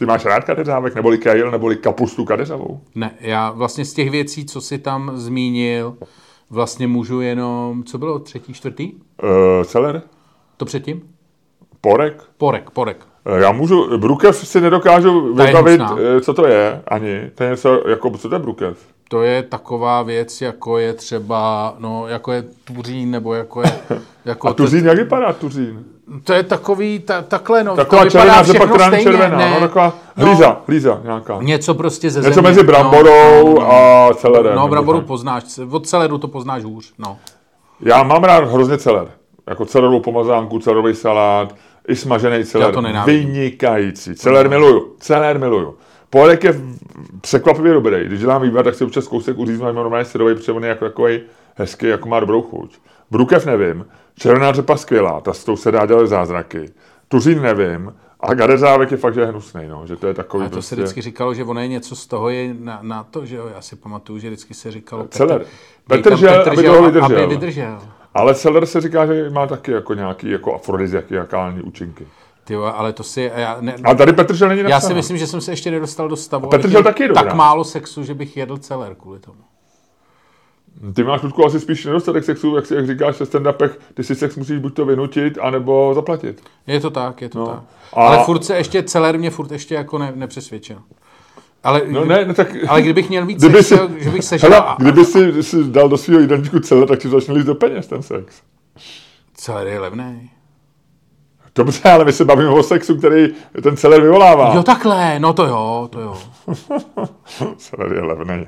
Ty máš rád kadeřávek, neboli kejl, neboli kapustu kadeřavou? Ne, já vlastně z těch věcí, co si tam zmínil, vlastně můžu jenom, co bylo, třetí, čtvrtý? Uh, celer? To předtím? Porek? Porek, porek. Uh, já můžu, brukev si nedokážu vybavit, co to je, ani. To je něco, jako, co to je brukev? To je taková věc, jako je třeba, no, jako je tuřín, nebo jako je... Jako A tuřín, to, jak vypadá tuřín? To je takový, ta, takhle, no, taková to červená, že pak stejně, červená, ne, no, taková hlíza, no, hlíza nějaká. Něco prostě ze Něco země. mezi bramborou no, no, a celerem. No, bramboru poznáš, od celeru to poznáš hůř, no. Já mám rád hrozně celer. Jako celerovou pomazánku, celerový salát, i smažený celer. Já to Vynikající. Celer miluju, celer miluju. Porek je překvapivě dobrý. Když dělám vývar, tak si občas kousek uříznu, mám normálně syrový, protože on je jako takový hezký, jako má dobrou chuť. Brukev nevím, červená řepa skvělá, ta s tou se dá dělat zázraky. Tuřín nevím, a gadeřávek je fakt, že je hnusný, no, že to je takový A to prostě... se vždycky říkalo, že ono je něco z toho je na, na to, že jo, já si pamatuju, že vždycky se říkalo... Celer. Petr, Petr, Petr, aby toho vydržel. Aby vydržel. Ale celer se říká, že má taky jako nějaký jako afrodiziakální účinky. Tyjo, ale to si... Já, ne, a tady Petržel není napsáno. Já si myslím, že jsem se ještě nedostal do stavu. Petržel taky je Tak málo sexu, že bych jedl celer kvůli tomu. Ty máš, Ludku, asi spíš nedostatek sexu, jak, si, jak říkáš ve stand-upech, ty si sex musíš buď to vynutit, anebo zaplatit. Je to tak, je to no. tak. A... Ale furt se ještě, celer mě furt ještě jako ne, nepřesvědčil. Ale, no ne, no tak, ale kdybych měl víc kdyby sex, si, že bych sežral... Hele, a... kdyby si, si dal do svého jídelníčku celer, tak ti začne líst do peněz ten sex. Celer je levný. Dobře, ale my se bavíme o sexu, který ten celer vyvolává. Jo, takhle, no to jo, to jo. celer je levný.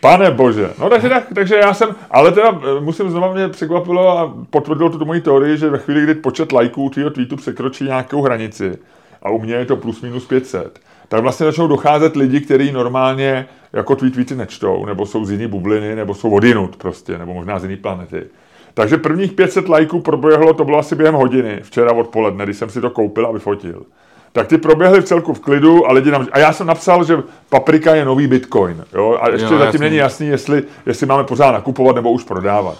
Pane bože. No takže, tak, takže já jsem, ale teda eh, musím znovu mě překvapilo a potvrdilo to do mojí teorii, že ve chvíli, kdy počet lajků tvýho tweetu překročí nějakou hranici, a u mě je to plus minus 500, tak vlastně začnou docházet lidi, kteří normálně jako tvý tweety nečtou, nebo jsou z jiný bubliny, nebo jsou odinut prostě, nebo možná z jiný planety. Takže prvních 500 lajků proběhlo, to bylo asi během hodiny, včera odpoledne, když jsem si to koupil a vyfotil. Tak ty proběhly v celku v klidu a lidi nám... A já jsem napsal, že paprika je nový bitcoin. Jo? A ještě jo, zatím jasný. není jasný, jestli, jestli máme pořád nakupovat nebo už prodávat.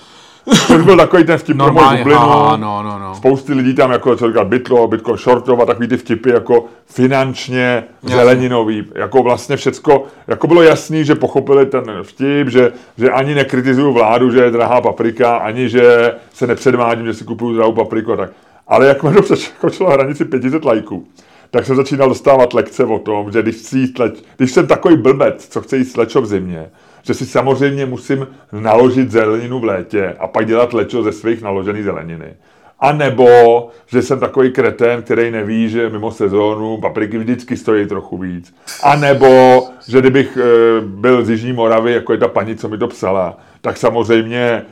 Což byl takový ten vtip pro moji bublinu. no, no, no. Spousty lidí tam jako, co říkal, bitlo, bitcoin shortov a takový ty vtipy jako finančně zeleninový. Jako vlastně všecko, jako bylo jasný, že pochopili ten vtip, že, že ani nekritizuju vládu, že je drahá paprika, ani že se nepředvádím, že si kupuju drahou papriku a tak. Ale jak mi to přeskočilo hranici 500 lajků, tak jsem začínal dostávat lekce o tom, že když, chci jít leč, když jsem takový blbec, co chce jít lečo v zimě, že si samozřejmě musím naložit zeleninu v létě a pak dělat lečo ze svých naložených zeleniny. A nebo, že jsem takový kretén, který neví, že mimo sezónu papriky vždycky stojí trochu víc. A nebo, že kdybych e, byl z Jižní Moravy, jako je ta paní, co mi to psala, tak samozřejmě e,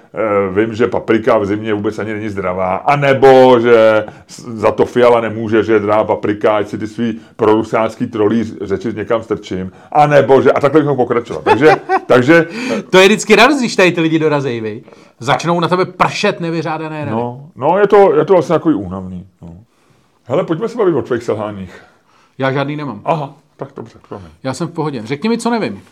vím, že paprika v zimě vůbec ani není zdravá. A nebo, že za to Fiala nemůže, že je drahá paprika, ať si ty svý prorusácký trolí řeči někam strčím. A nebo, že... A takhle bych mohl pokračovat. Takže, takže... To je vždycky radost, když tady ty lidi dorazí, vy. Začnou na tebe pršet nevyřádané rady. No, no je, to, je to vlastně takový únavný. No. Hele, pojďme se bavit o tvých selháních. Já žádný nemám. Aha, tak dobře, promiň. Já jsem v pohodě. Řekni mi, co nevím.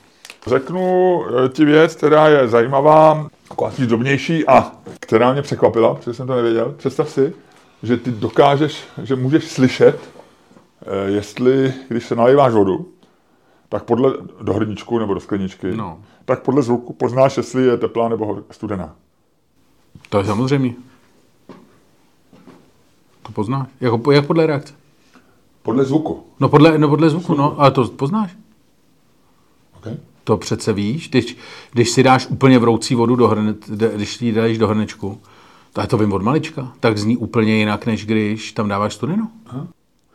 Řeknu eh, ti věc, která je zajímavá, taková drobnější a která mě překvapila, protože jsem to nevěděl. Představ si, že ty dokážeš, že můžeš slyšet, eh, jestli, když se naléváš vodu, tak podle do hrničku nebo do skleničky, no. tak podle zvuku poznáš, jestli je teplá nebo studená. To je samozřejmě. To poznáš. Jako, jak podle reakce? Podle zvuku. No podle, no podle zvuku, no, ale to poznáš. To přece víš, když, když si dáš úplně vroucí vodu do hrne, když ji dáš do hrnečku, tak to vím od malička, tak zní úplně jinak, než když tam dáváš studenou. Aha.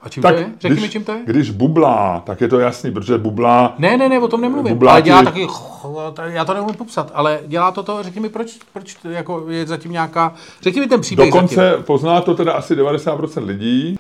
A čím tak to je? Řekni když, mi, čím to je? Když bublá, tak je to jasný, protože bublá... Ne, ne, ne, o tom nemluvím. Bublá ale dělá ti... taky... Já to nemůžu popsat, ale dělá to to, řekni mi, proč, proč jako je zatím nějaká... Řekni mi ten příběh Dokonce zatím. pozná to teda asi 90% lidí.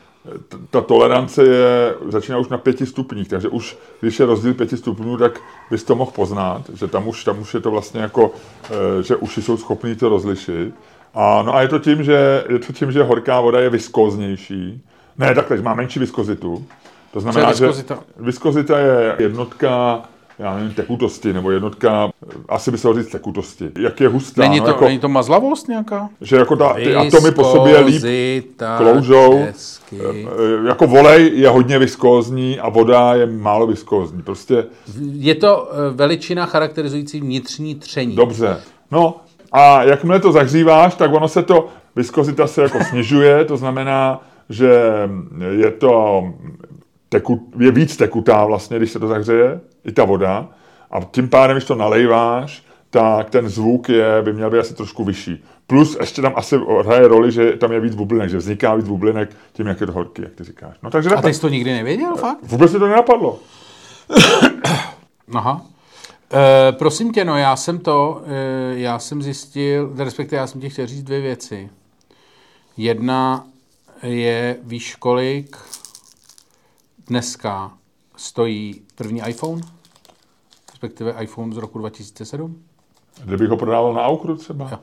Ta tolerance je, začíná už na pěti stupních, takže už, když je rozdíl pěti stupňů, tak bys to mohl poznat, že tam už, tam už je to vlastně jako, eh, že uši jsou schopní to rozlišit. A, no a je to tím, že, je to tím, že horká voda je viskóznější, ne, takhle, má menší viskozitu. To znamená, že viskozita je jednotka já nevím, tekutosti, nebo jednotka, asi by se ho říct tekutosti. Jak je hustá. Není no, to, jako, není to mazlavost nějaká? že jako ta, ty atomy po sobě líp kloužou. hezky. Eh, Jako volej je hodně viskózní a voda je málo viskózní. Prostě Je to eh, veličina charakterizující vnitřní tření. dobře. No a jakmile to zahříváš, tak ono se to, viskozita se jako snižuje, to znamená, že je to teku, je víc tekutá vlastně, když se to zahřeje, i ta voda. A tím pádem, když to nalejváš, tak ten zvuk je, by měl být asi trošku vyšší. Plus ještě tam asi hraje roli, že tam je víc bublinek, že vzniká víc bublinek tím, jak je to horký, jak ty říkáš. No takže A ty jsi to nikdy nevěděl, fakt? Vůbec mi to nenapadlo. Aha. E, prosím tě, no já jsem to, e, já jsem zjistil, respektive já jsem ti chtěl říct dvě věci. Jedna je, víš kolik dneska stojí první iPhone? Respektive iPhone z roku 2007? Kdybych ho prodával na Aukru třeba. Jo.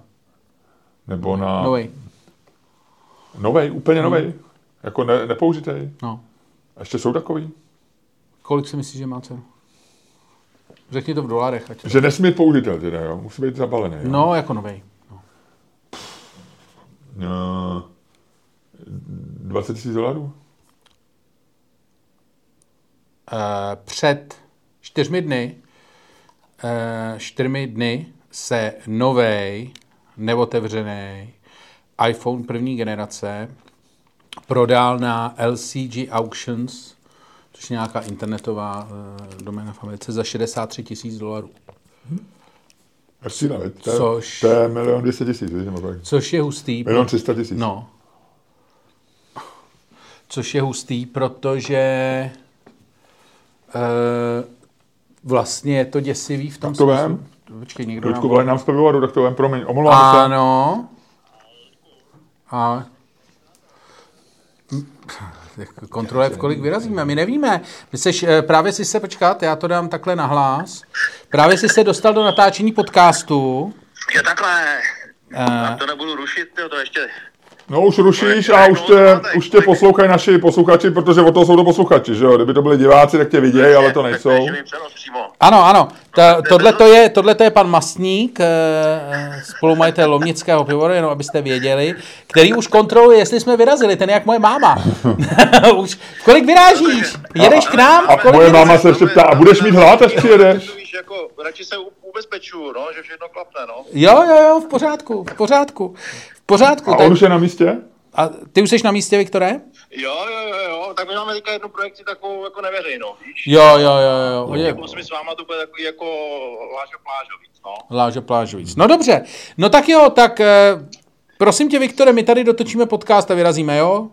Nebo na... Novej. Novej, úplně novej. Jako ne, nepoužitej. No. A ještě jsou takový. Kolik si myslíš, že má cenu? Řekni to v dolarech. Ať... Že nesmí použitel, teda, jo. Musí být zabalený. Jo. No, jako novej. No. No, 20 tisíc dolarů? Eh, před čtyřmi dny, eh, čtyřmi dny se nový, neotevřený iPhone první generace prodal na LCG Auctions, což je nějaká internetová uh, doména v Americe, za 63 tisíc dolarů. Veď? To, Což- to je milion 200 tisíc. Což je hustý. Milion 300 tisíc. No. Což je hustý, protože vlastně je to děsivý v tom Tak to vem. Počkej, někdo Ludku, nám... nám z pivovaru, tak to vem, promiň, omlouvám se. Ano. A kontrole, v kolik vyrazíme, my nevíme. My seš, eh, právě si se, počkat, já to dám takhle na hlas. Právě si se dostal do natáčení podcastu. Jo, takhle. Eh, Tak to nebudu rušit, jo, to ještě... No už rušíš a už tě, už tě poslouchají naši posluchači, protože o toho jsou to posluchači, že jo? Kdyby to byli diváci, tak tě vidějí, ale to nejsou. Ano, ano. Ta, tohle, to je, tohle to je pan Masník, eh, spolumajitel Lomnického pivovaru, jenom abyste věděli, který už kontroluje, jestli jsme vyrazili, ten je jak moje máma. už, kolik vyrážíš? Jedeš k nám? A Kolik moje máma se ještě ptá, a budeš mít hlad, až přijedeš? To jako, radši se ubezpečuju, no, že všechno klapne, no. Jo, jo, jo, v pořádku, v pořádku. Pořádku. A tak- on už je na místě? A ty už jsi na místě, Viktore? Jo, jo, jo, jo, tak my máme teďka jednu projekci takovou jako neveřejnou, víš? Jo, jo, jo, jo. Oni- Jako jsme s váma to bude takový jako Lážo Plážovic, no. Lážo Plážovic. No dobře, no tak jo, tak eh, prosím tě, Viktore, my tady dotočíme podcast a vyrazíme, jo?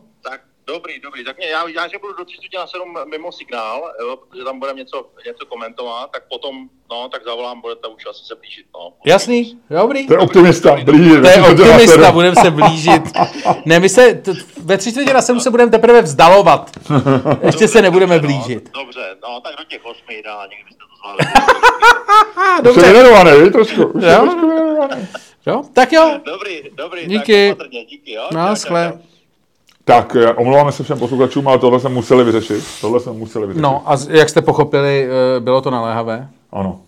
Dobrý, dobrý, tak mě, já, já že budu do 30 na 7 mimo signál, jo, protože tam budeme něco, něco komentovat, tak potom, no, tak zavolám, budete už asi se blížit, no. Jasný? Dobrý? To je optimista, blíž. To je optimista, budeme se blížit. Ne, my se t- ve 30 na 7 se budeme teprve vzdalovat. Ještě se nebudeme Dobře, blížit. No, dobře, no, tak do těch 8 ideálně, kdybyste to zvládli. Ah, Už je dobře. věnovaný, víš, trošku. Už je Jo. trošku věnovaný. Jo, tak jo. dobrý, dobrý, Díky. tak opatrně, díky, jo. No, Tak, eh, omlouváme se všem posluchačům, ale tohle jsme museli vyřešit. Tohle jsme museli vyřešit. No a jak jste pochopili, eh, bylo to naléhavé. Ano.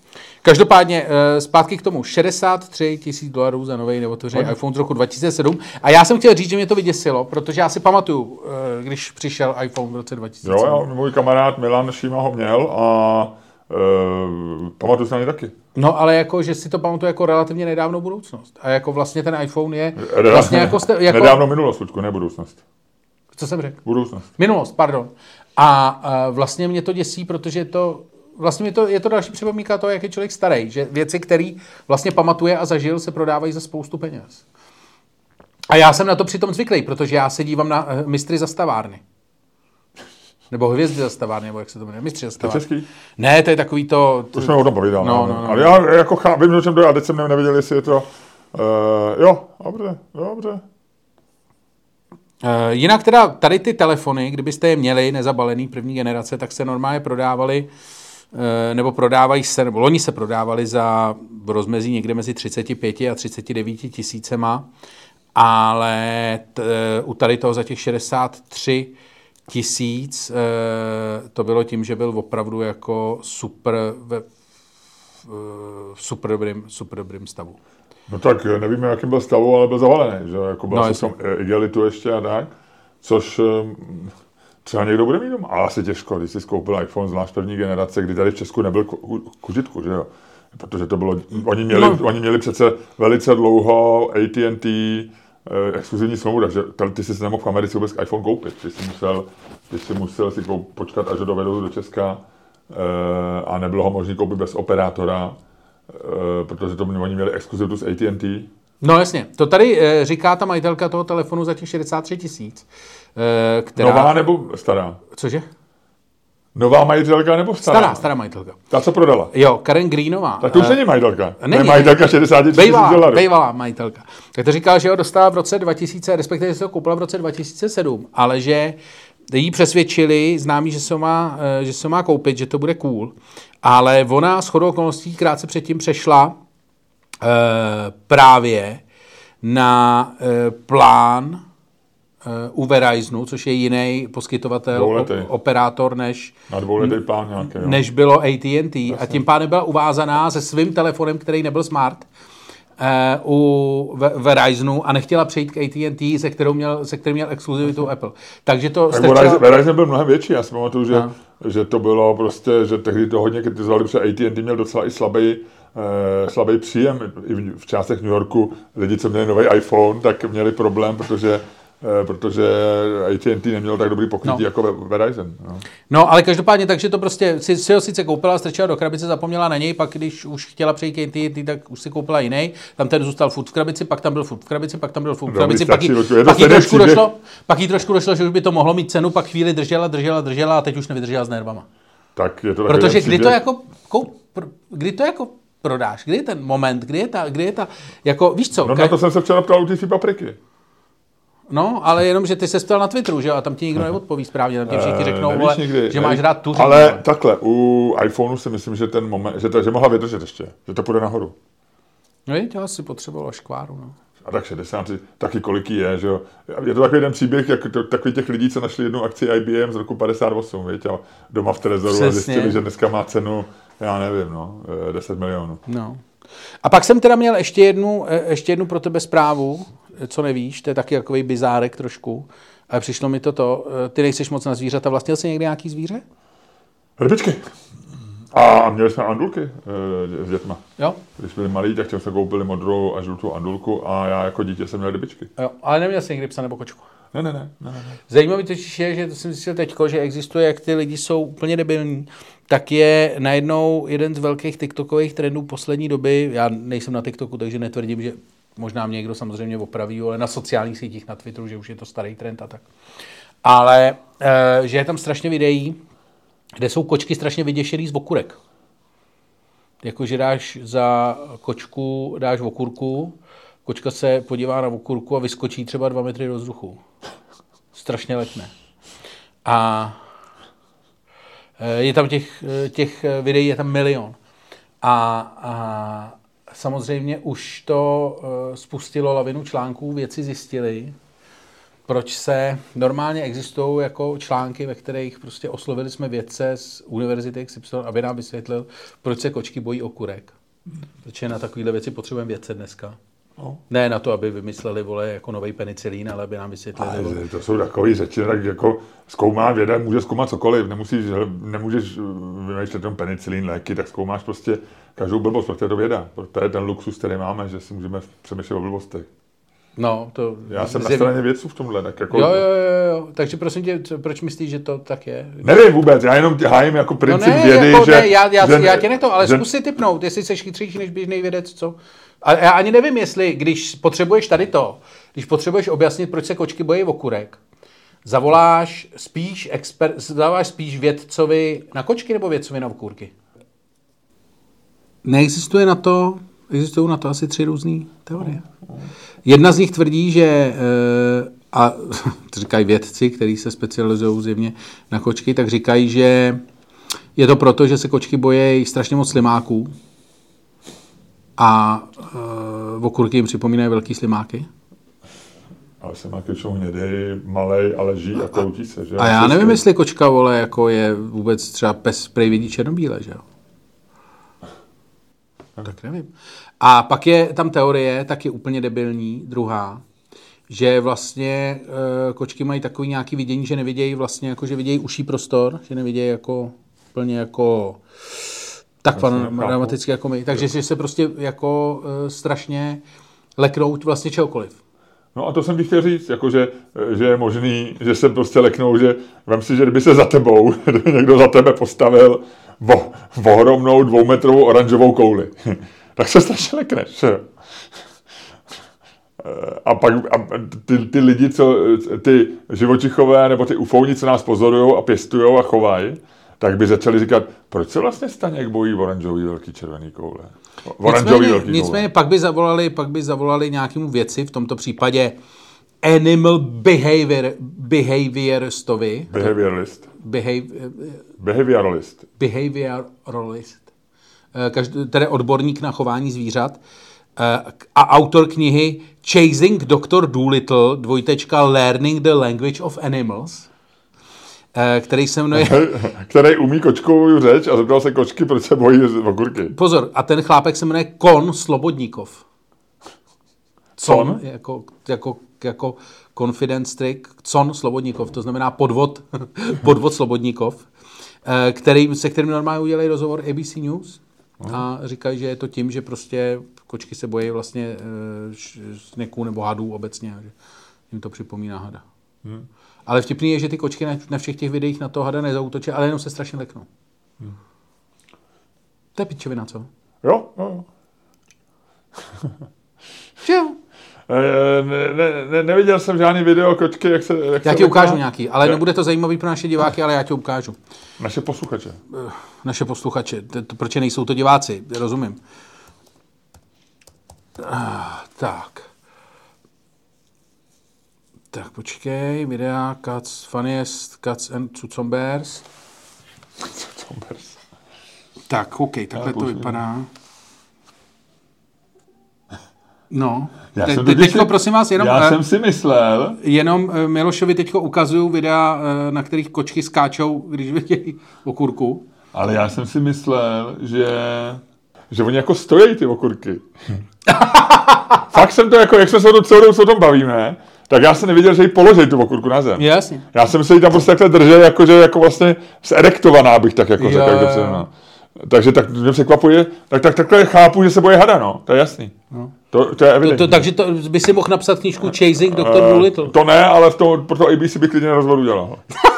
Každopádně eh, zpátky k tomu 63 tisíc dolarů za nový neotevřený iPhone z roku 2007. A já jsem chtěl říct, že mě to vyděsilo, protože já si pamatuju, když přišel iPhone v roce 2007. Jo, jo, můj kamarád Milan Šíma ho měl a e, pamatuju se na ně taky. No ale jako, že si to pamatuju jako relativně nedávnou budoucnost. A jako vlastně ten iPhone je vlastně jako, jste, jako Nedávno minulost, ne budoucnost. Co jsem řekl? Budoucnost. Minulost, pardon. A, a vlastně mě to děsí, protože je to vlastně mě to, je to další připomínka toho, jak je člověk starý, že věci, které vlastně pamatuje a zažil, se prodávají za spoustu peněz. A já jsem na to přitom zvyklý, protože já se dívám na uh, mistry zastavárny. Nebo hvězdy zastavárny, nebo jak se to jmenuje, mistři To je zastavárny. český? Ne, to je takový to... Už jsme o tom povídali. No, no, no. Ale já jako chá, vím, o čem to je, a teď jsem ne- nevěděl, jestli je to... Uh, jo, dobře, dobře. Uh, jinak teda tady ty telefony, kdybyste je měli nezabalený první generace, tak se normálně prodávali uh, nebo prodávají se, nebo loni se prodávali za rozmezí někde mezi 35 a 39 tisícema, ale t, uh, u tady toho za těch 63 tisíc to bylo tím, že byl opravdu jako super ve v, v super, dobrým, super dobrým stavu. No tak eh, nevíme, jakým byl stavu, ale byl zavalený, že? Jako byl No, tam igelitu ještě a tak, což eh, třeba někdo bude mít doma, ale asi těžko, když jsi skoupil iPhone, zvlášť první generace, kdy tady v Česku nebyl ku, k užitku, že jo, protože to bylo, oni měli, No. oni měli přece velice dlouho AT&T eh, exkluzivní smlouvu, takže ty jsi si nemohl v Americe vůbec iPhone koupit, ty jsi musel, ty jsi musel si kou- počkat, až ho dovedou do Česka. eh, a nebylo ho možné koupit bez operátora, eh, protože to oni měli exkluzivitu s AT&T, No jasně, to tady e, říká ta majitelka toho telefonu za těch 63 tisíc, která... Nová nebo stará? Cože? Nová majitelka nebo stará? Stará, stará majitelka. Ta, co prodala. Jo, Karen Greenová. Tak to už eh, není majitelka. není. Je majitelka 60 tisíc Bejvalá, dolarů. bejvalá majitelka. Tak to říkala, že ho dostala v roce 2000, respektive že se ho koupila v roce 2007, ale že jí přesvědčili známí, že se má, eh, že se má koupit, že to bude cool, ale ona s chodou okolností krátce předtím přešla eh, právě na eh, plán eh, u Verizonu, což je jiný poskytovatel, Dvouletý. operátor než, Na dvouletý plán nějaký. Jo. než bylo AT&T a tím pádem byla uvázaná se svým telefonem, který nebyl smart, u Ve- Verizonu a nechtěla přejít k AT&T, se, kterou měl, se kterým měl exkluzivitu Apple. Takže to Tak strčila- Verizon, Verizon byl mnohem větší. Já si pamatuju, že, No. že to bylo prostě, že tehdy to hodně kritizovali, protože AT&T měl docela i slabý, eh, slabý příjem. I v, částech New Yorku lidi, co měli nový iPhone, tak měli problém, protože eh, protože AT&T nemělo tak dobrý pokrytí No. no. jako Ve- Verizon. No. No, ale každopádně, takže to prostě si, si ho sice koupila, strčila do krabice, zapomněla na něj, pak když už chtěla přejít k AT&T, tak už si koupila jiný. Tam ten zůstal furt v krabici, pak tam byl furt v krabici, pak tam byl furt v Dobrý, krabici, pak jí, pak jí trošku došlo, pak jí trošku došlo, že už by to mohlo mít cenu, pak chvíli držela, držela, držela a teď už nevydržela s nervama. Tak je to Protože kdy to jako, kou, pr, kdy to jako prodáš, kdy je ten moment, kdy je ta, kdy je ta, jako víš co, No ka- na to jsem se včera ptal u té papriky. No, ale jenom, že ty se ptal na Twitteru, že jo, a tam ti nikdo neodpoví správně, tam ti všichni Eh, řeknou, nevíš vole, nikdy, že máš rád tu Ale takhle, u iPhoneu si myslím, že ten moment, že, to, že mohla vydržet ještě, že to půjde nahoru. No, je, to asi potřebovalo škváru, no. A tak 60, taky kolik jí je, že jo. Je to takový ten příběh, jak to, takový těch lidí, co našli jednu akci IBM z roku 58, víš, a doma v Trezoru a Přesně. zjistili, že dneska má cenu, já nevím, no, eh, 10 milionů. No. A pak jsem teda měl ještě jednu, eh, ještě jednu pro tebe zprávu, eh, co nevíš, to je taky takový bizárek trošku, ale přišlo mi to to, eh, ty nejseš moc na zvířata, vlastnil jsi někdy nějaký zvíře? Rybičky. A měli jsme andulky eh, s dětma. Jo? Když byli malí, tak jsme koupili modrou a žlutou andulku a já jako dítě jsem měl rybičky. jo. Ale neměl jsi někdy psa nebo kočku? Ne, ne, ne. ne, ne. Zajímavý totiž je, že to jsem zjistil teďko, že existuje, jak ty lidi jsou úplně debilní, tak je najednou jeden z velkých TikTokových trendů poslední doby, já nejsem na TikToku, takže netvrdím, že možná mě někdo samozřejmě opraví, ale na sociálních sítích, na Twitteru, že už je to starý trend a tak. Ale e, že je tam strašně videí, kde jsou kočky strašně vyděšený z okurek. Jako, že dáš za kočku, dáš okurku, kočka se podívá na okurku a vyskočí třeba dva metry do vzduchu. Strašně letné. A eh, je tam těch, eh, těch videí, je tam milion. A, a samozřejmě už to eh, spustilo lavinu článků, věci zjistili, proč se normálně existují jako články, ve kterých prostě oslovili jsme vědce z univerzity XY, aby nám vysvětlil, proč se kočky bojí okurek. Protože na takovéhle věci potřebujeme vědce dneska. No. Ne na to, aby vymysleli, vole, jako nový penicilín, ale aby nám vysvětlili. vole. Ale to jsou takové řeči, tak jako zkoumá věda, může zkoumat cokoliv, nemusíš, nemůžeš eh, vymýšlet jenom penicilín, léky, tak zkoumáš prostě každou blbost, protože je to věda. To je ten luxus, který máme, že si můžeme přemýšlet o blbostech. No, to Já jsem na zjevně- straně vědců v tomhle, tak jako... Jo, jo, jo, jo. Takže prosím tě, co- proč myslíš, že to tak je? Nevím vůbec, já jenom tě hájím jako No princip ne, vědy, jako že... ne, já, já, že, já tě ne to, ale že, zkus si typnout, jestli jsi chytřejší než běžný vědec, co? A já ani nevím, jestli, když potřebuješ tady to, když potřebuješ objasnit, proč se kočky bojí okurek, zavoláš spíš, exper, zavoláš spíš vědcovi na kočky nebo vědcovi na okurky? Neexistuje na to, existují na to asi tři různé teorie. Jedna z nich tvrdí, že, eh, a říkají vědci, kteří se specializují zjevně na kočky, tak říkají, že je to proto, že se kočky bojí strašně moc slimáků a uh, okurky jim připomínají velký slimáky. Ale nějaký většinou hnědej, malej, ale žijí a kroutí se, že? A já nevím, jestli kočka, vole, jako je vůbec třeba pes, prej vidí černobíle, že jo? Tak nevím. A pak je tam teorie, taky úplně debilní, druhá, že vlastně e, kočky mají takový nějaký vidění, že nevidějí vlastně, jako že vidějí uší prostor, že nevidějí jako úplně jako tak dramaticky jako my. Takže že se prostě jako e, strašně leknou vlastně čehokoliv. No a to jsem bych chtěl říct, jako že, že je možný, že se prostě leknou, že vem si, že kdyby se za tebou, někdo za tebe postavil vo, ohromnou dvoumetrovou oranžovou kouli, tak se strašně lekneš. A pak a ty, ty lidi, co, ty živočichové nebo ty ufouni, co nás pozorují a pěstují a chovají, tak by začali říkat, proč se vlastně Staněk bojí oranžový velký červený koule? Oranžový nicméně, velký nicméně pak by zavolali, pak by zavolali nějakému věci, v tomto případě animal behavior, behavioristovi. Behaviorist. Behavior, behavioralist. Behavioralist. Eh, každý, tedy odborník na chování zvířat eh, a autor knihy Chasing Dr. Doolittle, dvojtečka Learning the Language of Animals. Eh, který se jmenuje... který umí kočkovou řeč a zeptal se kočky, proč se bojí okurky. Pozor, a ten chlápek se jmenuje Kon Slobodníkov. Con, jako, jako, jako confidence trick, Con Slobodníkov, to znamená podvod, podvod Slobodníkov, eh, který, se kterým normálně udělají rozhovor ABC News a říkají, že je to tím, že prostě kočky se bojí vlastně eh, sneků nebo hadů obecně, že jim to připomíná hada. Hmm. Ale vtipný je, že ty kočky na, všech těch videích na to hada nezautočí, ale jenom se strašně leknou. Hmm. To je pičovina, co? Jo, jo. jo. Ne, ne, ne, neviděl jsem žádný video kočky, jak se... Jak já se ti ukážu nějaký, ale je. nebude to zajímavý pro naše diváky, ale já ti ukážu. Naše posluchače. Eh, naše posluchače. Proč nejsou to diváci? Rozumím. Ah, tak. Tak počkej, videa Cats, Funniest Cats and Cucombers. Cucombers. Tak, OK, takhle to vypadá. No, já Te, te, teďko si, prosím vás jenom... Já uh, jsem si myslel... Jenom uh, Milošovi teďko ukazuju videa, uh, na kterých kočky skáčou, když vidějí okurku. Ale já jsem si myslel, že, že oni jako stojí ty okurky. Fakt jsem to jako, jak jsme se o tom celou o tom bavíme, tak já jsem neviděl, že ji položí tu okurku na zem. Jasně. Já jsem se jí tam prostě takhle držel, jako, že jako vlastně zerektovaná, bych tak jako řekl. Jo. No. Takže tak mě překvapuje, tak, tak takhle chápu, že se boje hada, no, to je jasný. No. To, to je evidentní. To, to, takže to by si mohl napsat knížku Chasing Dr. Uh, Doolittle. To ne, ale v to, pro to ABC bych klidně rozvodu dělal.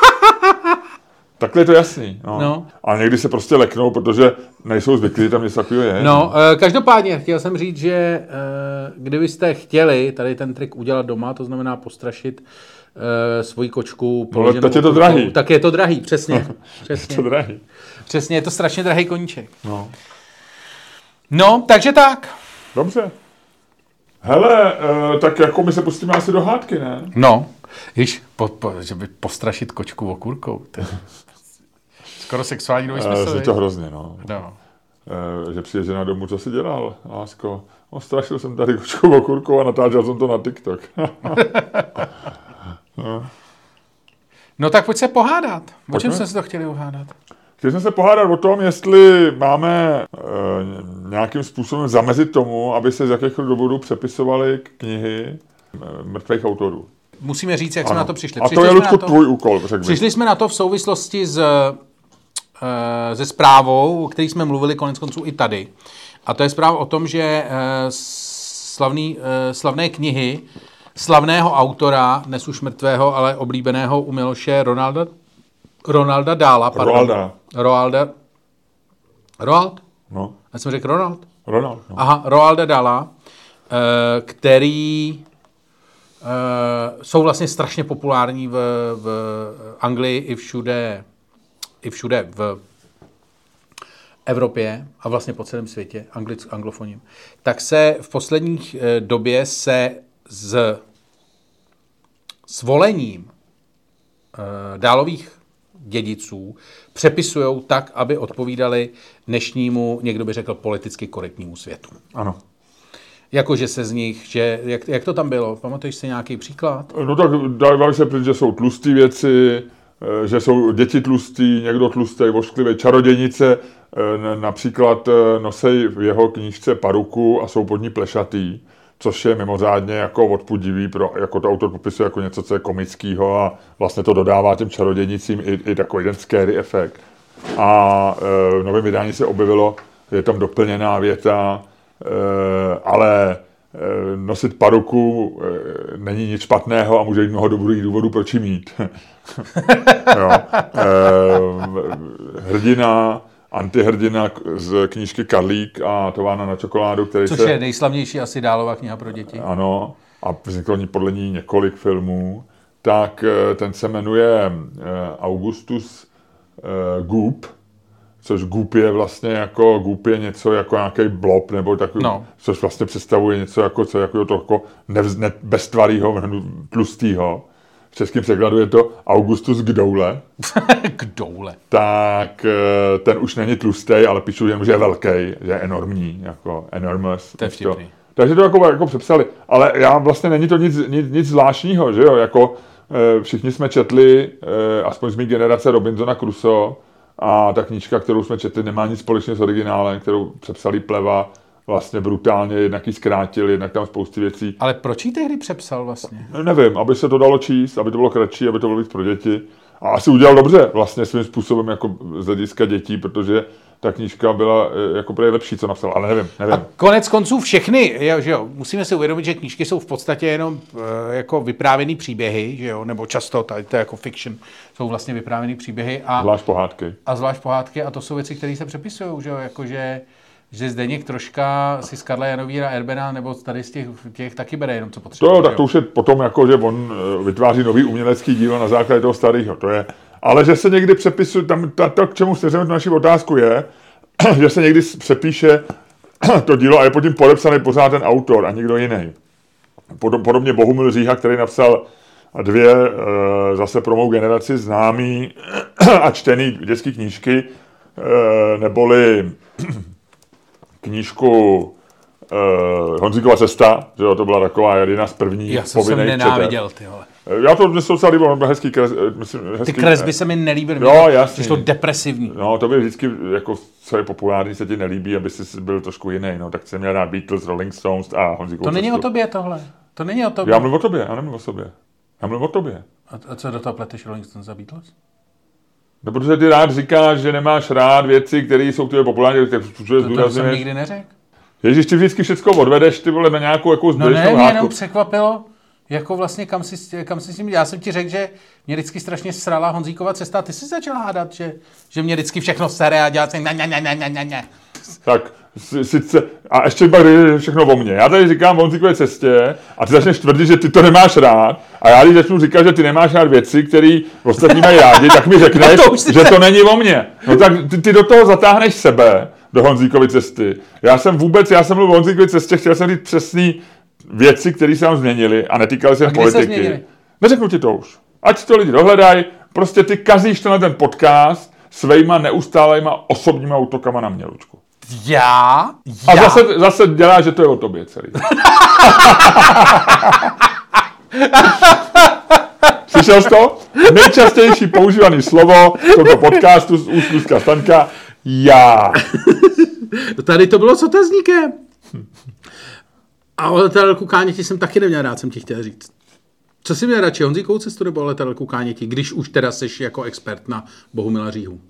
Takhle je to jasný. No. no. A někdy se prostě leknou, protože nejsou zvyklí, že tam něco takového je. No, uh, každopádně chtěl jsem říct, že uh, kdybyste chtěli tady ten trik udělat doma, to znamená postrašit uh, svoji kočku. No, ale teď je to drahý. Tak je to drahý, přesně. přesně. je to drahý. Přesně, je to strašně drahý koníček. No. No, takže tak. Dobře. Hele, uh, tak jako my se pustíme asi do hádky, ne? No, Již, po, po, že by postrašit kočku okurkou. To skoro sexuální dvoj smysl. Je to hrozně, no. no. Uh, že přijde žena domů, co jsi dělal, lásko? No, strašil jsem tady kočku okurkou a natáčel jsem to na TikTok. no. no tak pojď se pohádat. O čem jsme se to chtěli uhádat? Chtěli jsme se pohádat o tom, jestli máme e, nějakým způsobem zamezit tomu, aby se z jakéchkoliv důvodů přepisovaly knihy mrtvých autorů. Musíme říct, jak ano. jsme na to přišli. A přišli to je, Ludku, tvůj úkol, řekl Přišli jsme na to v souvislosti s, se zprávou, o které jsme mluvili konec konců i tady. A to je zpráva o tom, že e, slavný, e, slavné knihy slavného autora, dnes už mrtvého, ale oblíbeného u Miloše Ronalda, Ronalda Dála. Pardon. Roalda. Roalda. Roald? No. Já jsem řekl Ronald? Ronald. No. Aha, Roalda Dala, který jsou vlastně strašně populární v, v Anglii i všude, i všude v Evropě a vlastně po celém světě, anglic, anglofoním, tak se v posledních uh, době se s svolením uh, dálových dědiců přepisují tak, aby odpovídali dnešnímu, někdo by řekl, politicky korektnímu světu. Ano. Jakože se z nich, že, jak, jak to tam bylo? Pamatuješ si nějaký příklad? No tak dávají se, že jsou tlusté věci, eh, že jsou děti tlustý, někdo tlustý, vošklivý, čarodějnice eh, například eh, nosej v jeho knížce paruku a jsou pod ní plešatý, což je mimořádně jako odpudivý, pro, jako to autor popisuje jako něco, co je komického a vlastně to dodává těm čarodějnicím i, i takový ten scary efekt. A v novém vydání se objevilo, je tam doplněná věta, ale nosit paruku není nic špatného a může být mnoho dobrých důvodů, proč ji mít. jo. E, hrdina antihrdina z knížky Karlík a Tována na čokoládu, který Což se... je nejslavnější asi dálová kniha pro děti. Ano, a vzniklo podle ní několik filmů, tak eh, ten se jmenuje eh, Augustus eh, Goop, což Goop je vlastně jako, Goop je něco jako nějaký blob, nebo takový, No. což vlastně představuje něco jako, co jako to jako nevz, ne, beztvarýho, tlustýho. Českém překladu je to Augustus Gdoule, K doule. tak eh, ten už není tlustý, ale píšu jen, že je velký, že je enormní, jako enormous. To je Víš to. vtipný. Takže to jako, jako přepsali. Ale já vlastně není to nic, nic, nic zvláštního, že jo, jako eh, všichni jsme četli, eh, aspoň z mé generace Robinsona Crusoe a ta knížka, kterou jsme četli, nemá nic společného s originálem, kterou přepsali pleva vlastně brutálně, jednak ji zkrátil, jednak tam spousty věcí. Ale proč ji tehdy přepsal vlastně? Nevím, aby se to dalo číst, aby to bylo kratší, aby to bylo víc pro děti. A asi udělal dobře vlastně svým způsobem jako z hlediska dětí, protože ta knížka byla eh, jako prý lepší, co napsal, ale nevím, nevím. A konec konců všechny, jo, že jo, musíme si uvědomit, že knížky jsou v podstatě jenom e, jako vyprávěný příběhy, že jo, nebo často, tady to je jako fiction, jsou vlastně vyprávěný příběhy a, Zvlášť pohádky. a zvlášť pohádky a to jsou věci, které se přepisují, že jo, jakože že Zdeněk troška si z Karla Janovíra Erbena nebo tady z těch, těch taky bere jenom co To potřebuje. jo, tak to už je potom jako, že on eh, vytváří nový umělecký dílo na základě toho starého, to je. Ale že se někdy přepisuje, tam ta, to, k čemu směřujeme tu naši otázku je, že se někdy přepíše to dílo a je pod tím podepsaný pořád ten autor a nikdo jiný. Podob- Podobně Bohumil Říha, který napsal dvě eh, zase pro mou generaci známý a čtený dětské knížky, eh, neboli knížku uh, Honzíkova cesta, že jo, to byla taková jedna z prvních Já jsem se povinných nenáviděl, ty vole. četeb. Já to se docela líbilo, byl hezký kres, eh, myslím, hezký, Ty kresby se mi nelíbily. Jo, jasně. Jsi to depresivní. No, to by vždycky, jako, co je populární, se ti nelíbí, aby jsi byl trošku jiný, no, tak jsem měl rád Beatles, Rolling Stones a Honzíkovu To není o tobě tohle. To není o tobě. Já mluvím o tobě, já nemluvím o sobě. Já mluvím o tobě. A, a co do toho pleteš Rolling Stones za Beatles? No, protože ty rád říkáš, že nemáš rád věci, které jsou tvoje populární, tak všude To, to jsem nikdy neřekl. Ježíš, ty vždycky všechno odvedeš, ty vole, na nějakou jako No ne, mě jenom překvapilo, jako vlastně kam si, kam si s tím, já jsem ti řekl, že mě vždycky strašně srala Honzíkova cesta, ty jsi začal hádat, že, že mě vždycky všechno sere a dělat si ne, ne, ne, ne, ne, ne, ne. Tak si- sice, a ještě pak je všechno o mně. Já tady říkám o Honzíkové cestě a ty začneš tvrdit, že ty to nemáš rád a já když začnu říkat, že ty nemáš rád věci, které ostatní mají rádi, tak mi řekneš, No to že to není o mně. No tak ty, ty do toho zatáhneš sebe, do Honzíkovy cesty. Já jsem vůbec, já jsem mluvil o Honzíkovy cestě, chtěl jsem říct přesný věci, které se tam změnily a netýkaly se se politiky. Neřeknu ti to už. Ať to lidi dohledají, prostě ty kazíš to na ten podcast svejma neustálejma osobníma útokama na mě, Lučku. Já? A Já? zase, zase dělá, že to je o tobě celý. Slyšel jsi to? Nejčastější používané slovo v tomto podcastu z úst Stanka. Já. Tady to bylo s otazníkem. A o letadlku Káněti jsem taky neměl rád, jsem ti chtěl říct. Co jsi měl radši, Honzíkovou cestu nebo letadlku Káněti, když už teda seš jako expert na Bohumila Říhu?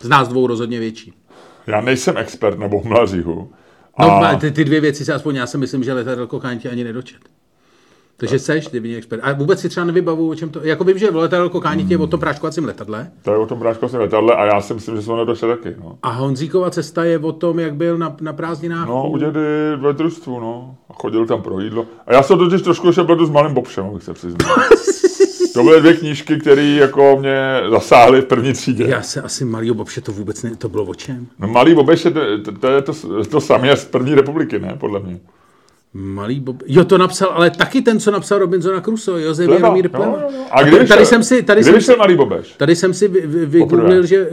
Z nás dvou rozhodně větší. Já nejsem expert na Bohumlaříhu. No, A a... ty, ty dvě věci se aspoň já si myslím, že letadlo Káněti ani nedočet. Takže seš divný expert. A vůbec si třeba nevybavu, o čem to... Jako vím, že letadlo Káněti je o tom práškovacím letadle. to je o tom bráškovském letadle a já si myslím, že jsem ho nedošel taky. No, A Honzíkova cesta je o tom, jak byl na, na prázdninách. no u- u dědy ve družstvu, no. A chodil tam pro jídlo. A já jsem totiž trošku ještě byl s malým Bobšem, abych se přiznal. To byly dvě knížky, které jako mě zasáhly v první třídě. Já se asi malý Bobše to vůbec ne... To bylo o čem? No malý Bobeš je to, to, to je to, to samé z první republiky, ne, podle mě. Malý Bob... Jo, to napsal, ale taky ten, co napsal Robinsona Crusoe, Josef Pleva, Jaromír Pleva. jo, jo. A kdy tady jsem si, tady jsem si, malý Bobeš? tady jsem si vy- vy- vygooglil, Poprvé. že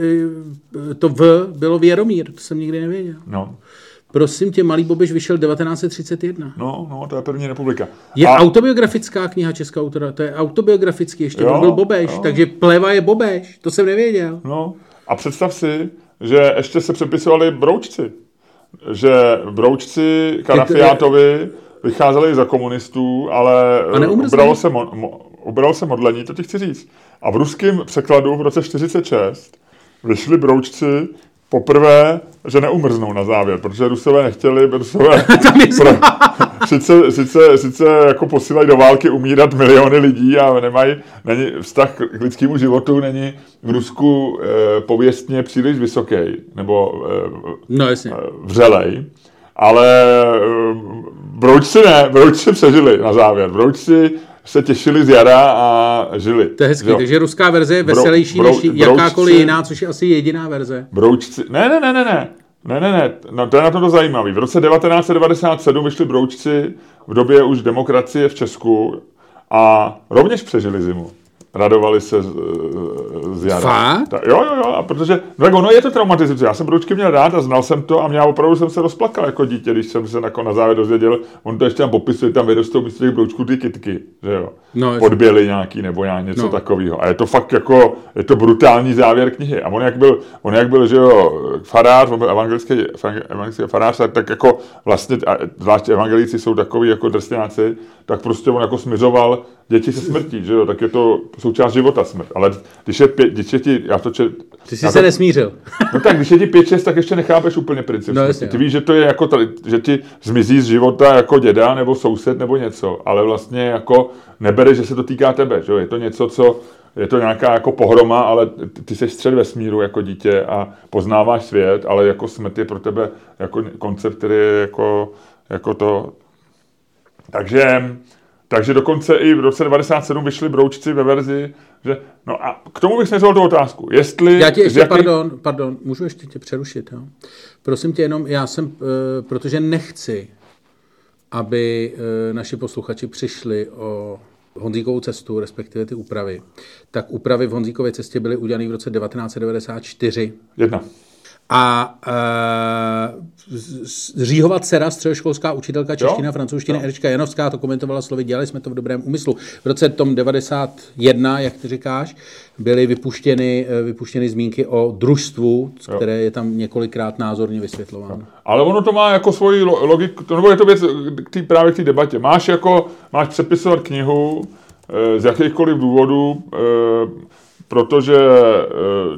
eh, to V bylo v Jaromír, to jsem nikdy nevěděl. No, Prosím tě, Malý Bobeš vyšel 1931. no, no, to je první republika. Je A- autobiografická kniha česká autora, to je autobiografický, ještě Jo, byl Bobeš, jo. takže Pleva je Bobeš, to jsem nevěděl. No, a představ si, že ještě se přepisovali broučci. Že broučci Karafiátovi vycházeli za komunistů, ale ubralo se, mo, mo, ubralo se modlení, to ti chci říct. A v ruském překladu v roce 46 vyšli broučci poprvé, že neumrznou na závěr, protože Rusové nechtěli, Rusové pro, sice, sice, sice jako posílají do války umírat miliony lidí a nemají, není, vztah k lidskému životu není v Rusku e, pověstně příliš vysoký, nebo e, no, jasně. E, vřelej, ale e, broučci ne, broučci přežili na závěr, broučci se těšili z jara a žili. To je hezký, jo. takže ruská verze je veselější Brou, než jakákoliv jiná, což je asi jediná verze. Broučci, ne, ne, ne, ne, ne. Ne, ne, ne, no, to je na to zajímavé. V roce 1997 vyšli broučci v době už demokracie v Česku a rovněž přežili zimu radovali se z, z jara. Fakt? Ta, jo, jo, jo, a protože, no tak ono je to traumatizující. Já jsem broučky měl rád a znal jsem to a mě opravdu jsem se rozplakal jako dítě, když jsem se na, na závěr dozvěděl, on to ještě tam popisuje, tam vyrostou místo těch broučků ty kitky, že jo. No, Podběly nějaký nebo já něco no. takového. A je to fakt jako, je to brutální závěr knihy. A on jak byl, on jak byl, že jo, farář, on byl evangelický, evangelický farář, tak, jako vlastně, zvlášť evangelíci jsou takový jako drsňáci, tak prostě on jako smiřoval děti se smrtí, že jo, tak je to součást života smrt. Ale když je, pět, když je ti, já to čet, Ty jsi se to, nesmířil. no tak, když je ti pět, šest, tak ještě nechápeš úplně princip. No, jasně, Ty víš, že to je jako, tady, že ti zmizí z života jako děda nebo soused nebo něco, ale vlastně jako nebere, že se to týká tebe, že jo, je to něco, co je to nějaká jako pohroma, ale ty jsi střed vesmíru jako dítě a poznáváš svět, ale jako smrt je pro tebe jako koncept, který je jako, jako to. Takže takže dokonce i v roce 97 vyšli broučci ve verzi, že, no a k tomu bych směřoval tu otázku. Jestli... Já tě ještě, jaký... pardon, pardon, můžu ještě tě přerušit, jo? Prosím tě jenom, já jsem, uh, protože nechci, aby uh, naši posluchači přišli o Honzíkovou cestu, respektive ty úpravy, tak úpravy v Honzíkově cestě byly udělané v roce 1994. Jedna. A uh, Říhova dcera, středoškolská učitelka čeština, jo? francouzštiny, jo. Erička Janovská, to komentovala slovy, dělali jsme to v dobrém úmyslu. V roce tom 91, jak ty říkáš, byly vypuštěny, eh, vypuštěny zmínky o družstvu, jo. které je tam několikrát názorně vysvětlováno. Jo. Ale ono to má jako svoji logiku, nebo je to věc k tý, právě k té debatě. Máš jako, máš přepisovat knihu e, z jakýchkoliv důvodů, e, protože e,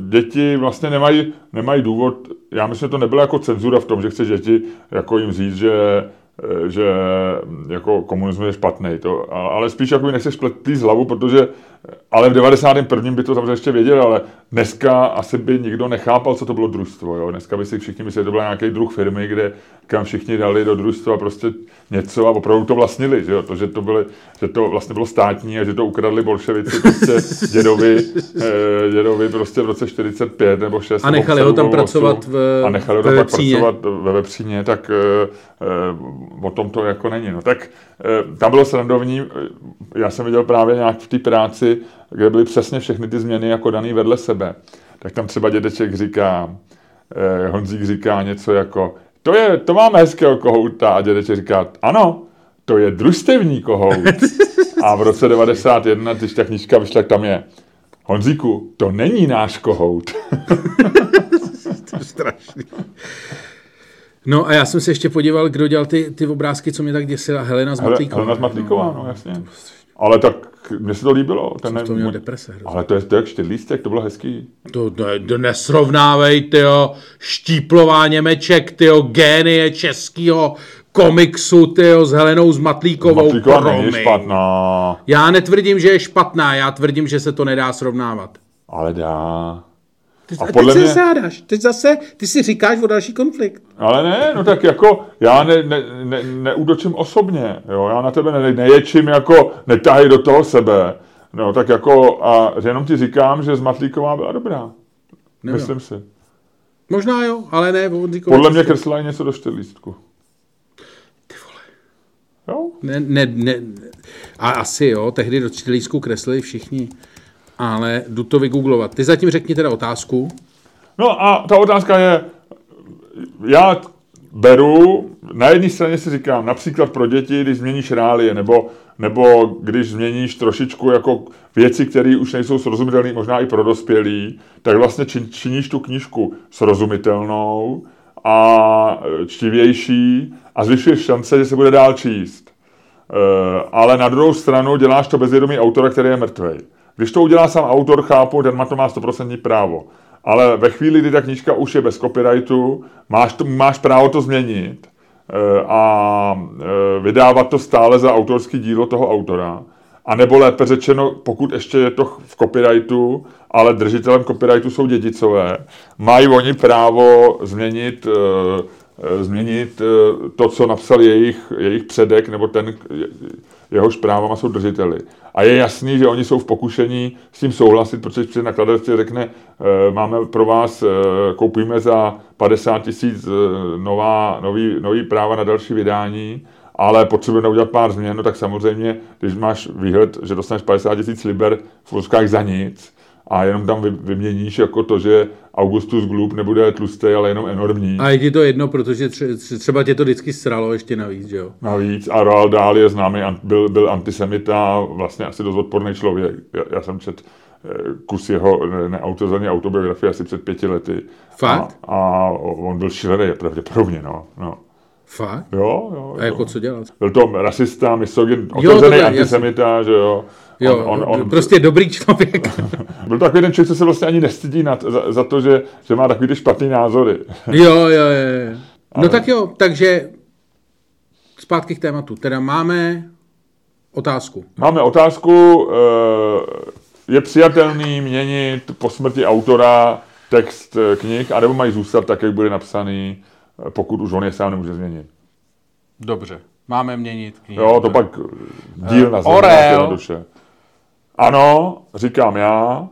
děti vlastně nemají, nemají důvod, já myslím, že to nebyla jako cenzura v tom, že chce děti jako jim říct, že Eh, že jako komunismus je špatný, to, ale spíš jako nechceš z hlavu, protože, ale v 91. by to samozřejmě ještě věděl, ale dneska asi by nikdo nechápal, co to bylo družstvo, jo? dneska by si všichni mysleli, že to byl nějaký druh firmy, kde kam všichni dali do družstva prostě něco a opravdu to vlastnili, že, jo? To, že, to byly, že to vlastně bylo státní a že to ukradli bolševici prostě dědovi, eh, dědovi prostě v roce 45 nebo 6. A nechali ho tam pracovat v, A nechali ho tam pak pracovat ve Vepříně, tak eh, o tom to jako není. No tak eh, tam bylo srandovní, eh, já jsem viděl právě nějak v té práci, kde byly přesně všechny ty změny jako daný vedle sebe. Tak tam třeba dědeček říká, eh, Honzík říká něco jako, to, je, to máme hezkého kohouta a dědeček říká, ano, to je družstevní kohout. A v roce 91, když ta knížka vyšla, tam je, Honzíku, to není náš kohout. to je strašný. No a já jsem se ještě podíval, kdo dělal ty, ty obrázky, co mě tak děsila. Helena Zmatlíková. Helena Zmatlíková, no, no jasně. Ale tak mně se to líbilo. Ten ne, to měl deprese. Hrozně. Ale to je, to je jak čtyřlístek, to bylo hezký. To, to, to nesrovnávej, tyjo, štíplová Němeček, tyjo, génie českého komiksu, tyjo, s Helenou Zmatlíkovou. Zmatlíková není špatná. Já netvrdím, že je špatná, já tvrdím, že se to nedá srovnávat. Ale dá. Ty, a podle teď mě... se zádáš. Teď zase, ty si říkáš o další konflikt. Ale ne, no tak jako, já ne, ne, ne, neudočím osobně, jo, já na tebe ne, neječím jako, netáhej do toho sebe, no tak jako, a jenom ti říkám, že Zmatlíková byla dobrá. Nebyla. Myslím si. Možná jo, ale ne. Podle mě kreslila něco do štělístku. Ty vole. Jo? Ne, ne, ne. A asi jo, tehdy do čtyřlístku kreslili všichni ale jdu to vygooglovat. Ty zatím řekni teda otázku. No a ta otázka je, já beru, na jedné straně si říkám, například pro děti, když změníš reálie, nebo, nebo když změníš trošičku jako věci, které už nejsou srozumitelné, možná i pro dospělí, tak vlastně čin, činíš tu knížku srozumitelnou a čtivější a zvyšuješ šance, že se bude dál číst. E, ale na druhou stranu děláš to bezvědomí autora, který je mrtvej. Když to udělá sám autor, chápu, ten má to má 100% právo. Ale ve chvíli, kdy ta knížka už je bez copyrightu, máš, to, máš právo to změnit eh, a eh, vydávat to stále za autorský dílo toho autora. A nebo lépe řečeno, pokud ještě je to v copyrightu, ale držitelem copyrightu jsou dědicové, mají oni právo změnit, eh, změnit to, co napsal jejich, jejich předek, nebo ten, jehož právama jsou držiteli. A je jasný, že oni jsou v pokušení s tím souhlasit, protože při nakladatelství řekne, e, máme pro vás, e, koupíme za 50 tisíc e, nová, nový, nový práva na další vydání, ale potřebujeme udělat pár změn, no tak samozřejmě, když máš výhled, že dostaneš 50 tisíc liber v za nic, a jenom tam vyměníš jako to, že Augustus Gloop nebude tlustý, ale jenom enormní. A je ti to jedno, protože třeba tě to vždycky sralo ještě navíc, že jo? Navíc. A Roald Dahl je známý, byl, byl antisemita, vlastně asi dost odporný člověk. Já, já jsem čet eh, kus jeho neautorizované autobiografie asi před pěti lety. Fakt? A, a on byl šílený, pravděpodobně, no. no. Fakt? Jo, jo. A jako co dělat? Byl to rasista, misogyn, otevřený antisemita, že jo. Jo, on, on, on, prostě dobrý člověk. byl to takový ten člověk, co se vlastně ani nestydí nad, za, za to, že, že má takový ty špatný názory. jo, jo, jo. No Ale... tak jo, takže zpátky k tématu. Teda máme otázku. Máme otázku. Eh, je přijatelný měnit po smrti autora text eh, knih, anebo mají zůstat tak, jak bude napsaný, pokud už on je sám nemůže změnit? Dobře. Máme měnit knihy. Jo, to pak díl na zemi, na duše. Ano, říkám já.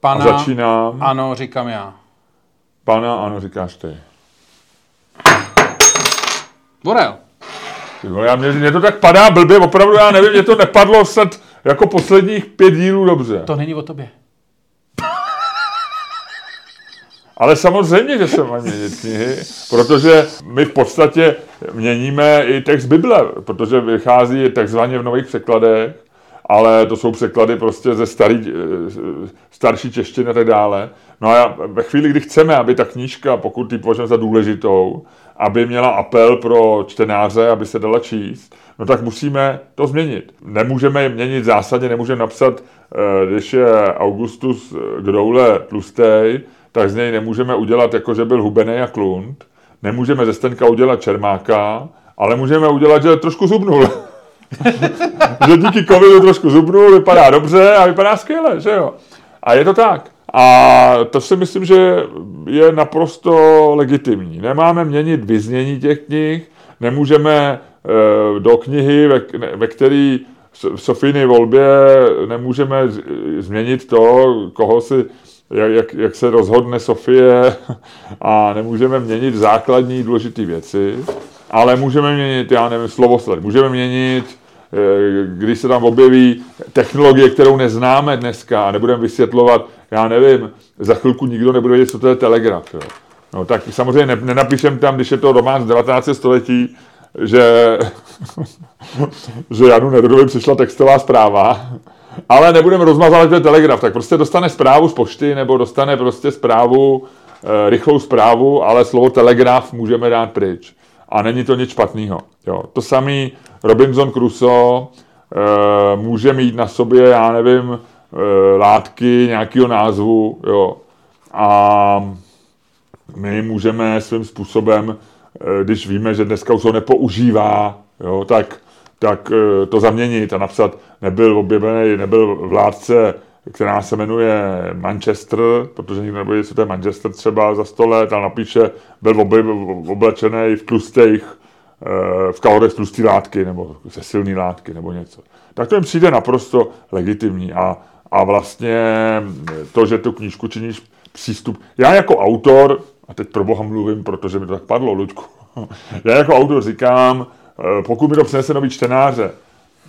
Pana, a začínám. Ano, říkám já. Pana, ano, říkáš ty. Borel. No, já, mě, mě to tak padá blbě, opravdu já nevím, mě to nepadlo snad jako posledních pět dílů dobře. To není o tobě. Ale samozřejmě, že se mají měnit knihy, protože my v podstatě měníme i text Bible, protože vychází takzvaně v nových překladech ale to jsou překlady prostě ze starý, eh, starší češtiny a tak dále. No a ve chvíli, kdy chceme, aby ta knížka, pokud ji považujeme za důležitou, aby měla apel pro čtenáře, aby se dala číst, no tak musíme to změnit. Nemůžeme je měnit zásadně, nemůžeme napsat, eh, když je Augustus Groule tlustej, tak z něj nemůžeme udělat, jako že byl hubený a klund. Nemůžeme ze Stenka udělat Čermáka, ale můžeme udělat, že trošku zubnul. že díky covidu trošku zubnu, vypadá dobře a vypadá skvěle, že jo. A je to tak. A to si myslím, že je naprosto legitimní. Nemáme měnit vyznění těch knih, nemůžeme e, do knihy, ve, ve které v Sofíny volbě nemůžeme změnit to, koho si, jak, jak, jak se rozhodne Sofie a nemůžeme měnit základní důležité věci, ale můžeme měnit, já nevím, slovosled, můžeme měnit Eh, když se tam objeví technologie, kterou neznáme dneska a nebudeme vysvětlovat, já nevím, za chvilku nikdo nebude vědět, co to je telegraf. Jo. No tak samozřejmě nenapíšem tam, když je to román z 19. století, že, že Janu Nedrovi přišla textová zpráva, ale nebudeme rozmazovat, že to telegraf, tak prostě dostane zprávu z pošty nebo dostane prostě zprávu, e, rychlou zprávu, ale slovo telegraf můžeme dát pryč. A není to nic špatného. To samý Robinson Crusoe e, může mít na sobě, já nevím, e, látky nějakého názvu, jo. A my můžeme svým způsobem, když víme, že dneska už ho nepoužívá, jo, tak, tak e, to zaměnit a napsat, nebyl objevený, nebyl vládce, která se jmenuje Manchester, protože nikdo nebude, co to je Manchester třeba za sto let, ale napíše, byl oblečený v tlustých Eh, v kalorech tlustý látky nebo ze silné látky nebo něco. Tak to jim přijde naprosto legitimní a, a vlastně to, že tu knížku činíš přístup. Já jako autor, a teď pro boha mluvím, protože mi to tak padlo, Luďku, já jako autor říkám, eh, pokud mi to přinese nový čtenáře,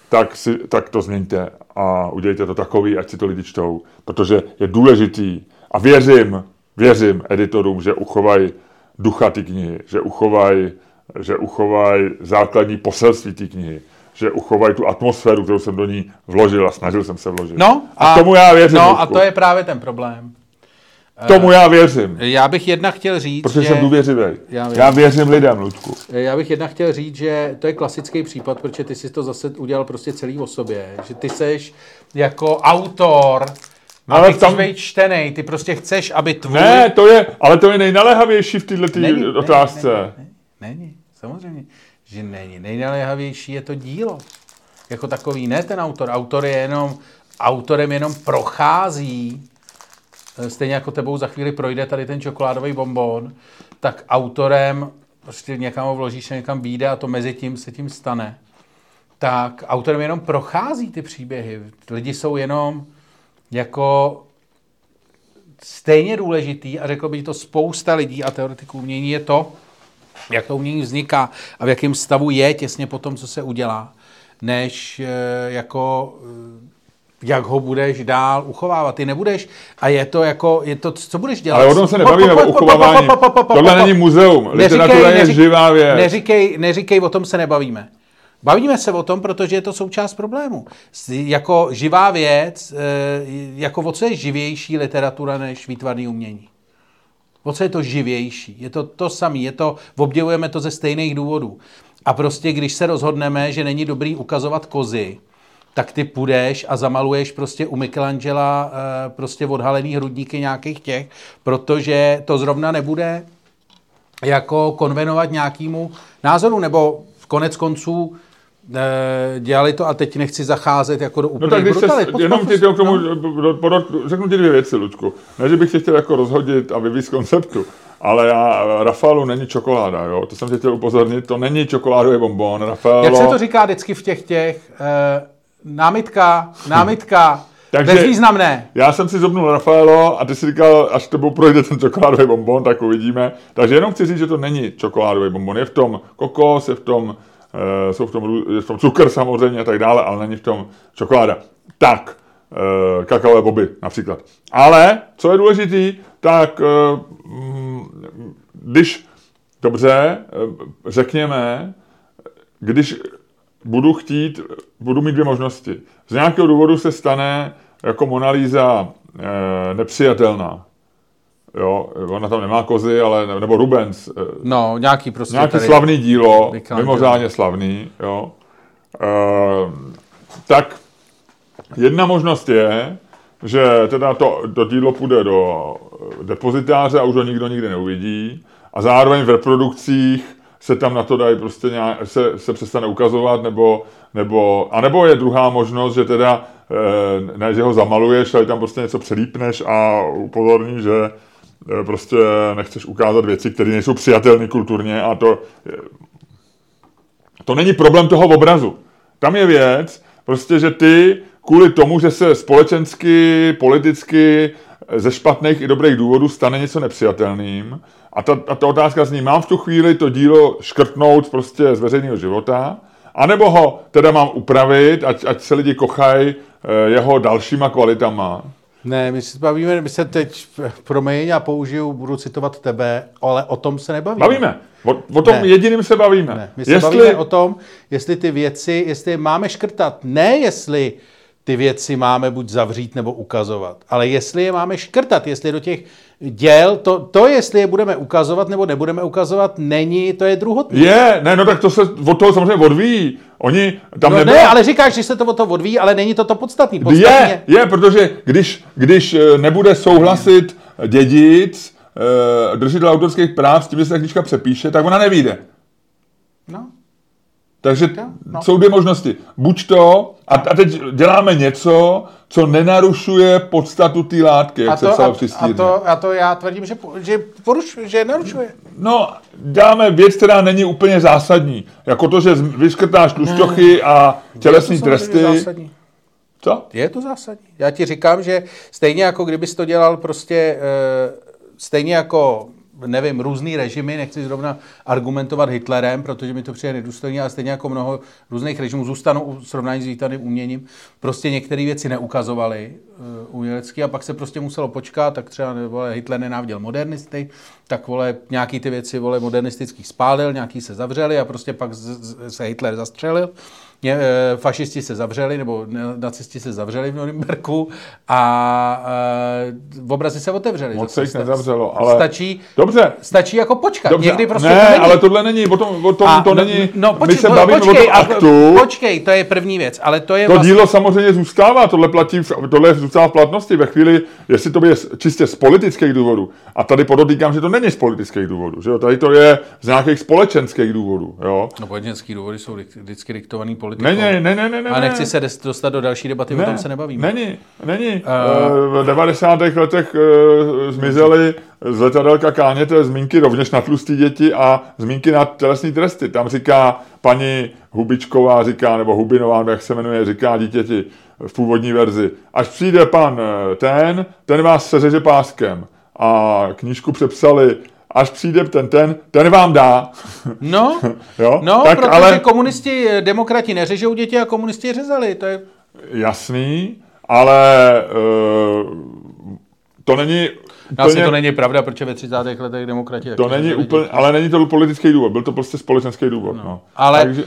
tak, si, tak to změňte a udělejte to takový, ať si to lidi čtou, protože je důležitý a věřím, věřím editorům, že uchovají ducha ty knihy, že uchovají že uchovaj základní poselství té knihy, že uchovají tu atmosféru, kterou jsem do ní vložil a snažil jsem se vložit. No a, a tomu já věřím. No a to je právě ten problém. Tomu já věřím. Já bych jednak chtěl říct, Protože že... jsem důvěřivý. Já, věřím. já věřím lidem, Ludku. Já bych jednak chtěl říct, že to je klasický případ, protože ty jsi to zase udělal prostě celý o sobě. Že ty seš jako autor, No, ale ty tam... chceš být čtenej, ty prostě chceš, aby tvůj... Ne, to je, ale to je nejnaléhavější v této otázce. Není, není, není, samozřejmě, že není. Nejnaléhavější je to dílo. Jako takový, ne ten autor. Autor je jenom, autorem jenom prochází Eh, stejně jako tebou za chvíli projde tady ten čokoládový bonbon, tak autorem prostě někam ho vložíš někam vyjde a to mezi tím se tím stane. Tak autorem jenom prochází ty příběhy. Lidi jsou jenom jako stejně důležitý a řekl bych to spousta lidí a teoretiků umění je to, jak to umění vzniká a v jakém stavu je těsně po tom, co se udělá, než eh, jako eh, jak ho budeš dál uchovávat. Ty nebudeš, a je to jako, je to, co budeš dělat? Ale o tom se nebavíme o uchovávání. Tohle není muzeum. Literatura je živá věc. Neříkej, neříkej, o tom se nebavíme. Bavíme se o tom, protože je to součást problému. Jako živá věc, jako o co je živější literatura než výtvarný umění? O co je to živější? Je to to samé, je to, obdivujeme to ze stejných důvodů. A prostě, když se rozhodneme, že není dobrý ukazovat kozy, tak ty půjdeš a zamaluješ prostě u Michelangela eh, prostě odhalený hrudníky nějakých těch, protože to zrovna nebude jako konvenovat nějakému názoru, nebo v konec konců eh, dělali to a teď nechci zacházet jako do úplně no tak brutalit. Se, jenom ti k tomu no. řeknu ti dvě věci, Lučku. Ne, že bych tě chtěl jako rozhodit a vyvíjet konceptu, ale já, Rafaelu není čokoláda, jo? To jsem tě chtěl upozornit, to není čokoládový bonbon. Rafaelo... Jak se to říká vždycky v těch těch, eh, námitka, námitka, takže bezvýznamné. Já jsem si zobnul Rafaelo a ty si říkal, až tebou projde ten čokoládový bonbon, tak uvidíme. Takže jenom chci říct, že to není čokoládový bonbon. Je v tom kokos, je v tom, uh, jsou v tom, je v tom cukr samozřejmě a tak dále, ale není v tom čokoláda. Tak, uh, kakaové boby například. Ale, co je důležitý, tak uh, když, dobře, řekněme, když budu chtít, budu mít dvě možnosti. Z nějakého důvodu se stane jako Mona Lisa e, nepřijatelná. Jo, ona tam nemá kozy, ale, nebo Rubens. E, no, nějaký prostě Nějaký tady slavný dílo, mimořádně slavný, jo. E, tak jedna možnost je, že teda to, to dílo půjde do depozitáře a už ho nikdo nikdy neuvidí a zároveň v reprodukcích se tam na to dají prostě nějak, se, se přestane ukazovat, nebo, nebo, anebo je druhá možnost, že teda e, ne, že ho zamaluješ, ale tam prostě něco přelípneš a upozorní, že e, prostě nechceš ukázat věci, které nejsou přijatelné kulturně a to, e, to není problém toho obrazu. Tam je věc, prostě, že ty kvůli tomu, že se společensky, politicky ze špatných i dobrých důvodů stane něco nepřijatelným, a ta, a ta otázka zní, mám v tu chvíli to dílo škrtnout prostě z veřejného života, anebo ho teda mám upravit, ať, ať se lidi kochají eh, jeho dalšíma kvalitama. Ne, my se bavíme, my se teď, promiň, a použiju, budu citovat tebe, ale o tom se nebavíme. Bavíme. O, o tom ne. jediným se bavíme. Ne. My se jestli... bavíme o tom, jestli ty věci, jestli je máme škrtat. Ne, jestli ty věci máme buď zavřít nebo ukazovat, ale jestli je máme škrtat, jestli do těch děl, to, to jestli je budeme ukazovat nebo nebudeme ukazovat, není, to je druhotný. Je, ne, no tak to se od toho samozřejmě odvíjí. Oni tam no nebyla... ne, ale říkáš, že se to od toho odvíjí, ale není to to podstatný. Podstatně... Je, je, protože když, když eh, nebude souhlasit dědic, eh, držitel autorských práv s tím, že se ta knižka přepíše, tak ona nevíde. No. Takže no. jsou dvě možnosti. Buď to, a, a teď děláme něco, co nenarušuje podstatu té látky, jak a to, se psalo a, a, to, a to já tvrdím, že, že, poruš, že narušuje. No, děláme věc, která není úplně zásadní. Jako to, že vyškrtáš tlušťochy a tělesní tresty. Zásadní. Co? Je to zásadní. Já ti říkám, že stejně jako kdybys to dělal prostě, uh, stejně jako nevím, různý režimy, nechci zrovna argumentovat Hitlerem, protože mi to přijde nedůstojně, ale stejně jako mnoho různých režimů zůstanou u srovnání s výtvarným uměním, prostě některé věci neukazovaly uh, umělecky a pak se prostě muselo počkat, tak třeba vole, Hitler nenáviděl modernisty, tak vole, nějaký ty věci vole, modernistický spálil, nějaký se zavřeli a prostě pak z, z, se Hitler zastřelil. Ně, e, fašisti se zavřeli, nebo nacisti se zavřeli v Norimberku a e, obrazy se otevřely. Moc se jich nezavřelo, ale... Stačí, Dobře. stačí jako počkat. Dobře. Někdy prostě ne, to není. ale tohle není, o tom, o tom A, to no, není, no, počkej, my se bavíme počkej, o tom aktu, Počkej, to je první věc, ale to je to vlastně... dílo samozřejmě zůstává, tohle platí, tohle zůstává v platnosti ve chvíli, jestli to je čistě z politických důvodů. A tady podotýkám, že to není z politických důvodů, že jo? tady to je z nějakých společenských důvodů, jo. No, politické důvody jsou vždycky diktovaný politikou. Ne, ne, ne, ne, ne. A nechci se dostat do další debaty, ne, o tom se nebavíme. Není, není. Uh, v 90. letech uh, zmizely z letadélka Káněte zmínky rovněž na tlustý děti a zmínky na telesní tresty. Tam říká paní Hubičková, říká, nebo Hubinová, jak se jmenuje, říká dítěti v původní verzi. Až přijde pan eh, ten, ten vás seřeže páskem. A knížku přepsali, až přijde ten ten, ten vám dá. No, jo? no tak, protože ale komunisti, eh, demokrati neřežou děti a komunisti řezali. To je... jasný, ale uh, to není Asi úplně- to není pravda, protože ve 30. letech demokrati To není úplně, děti. ale není to politický důvod, byl to prostě společenský důvod. No. Ale takže,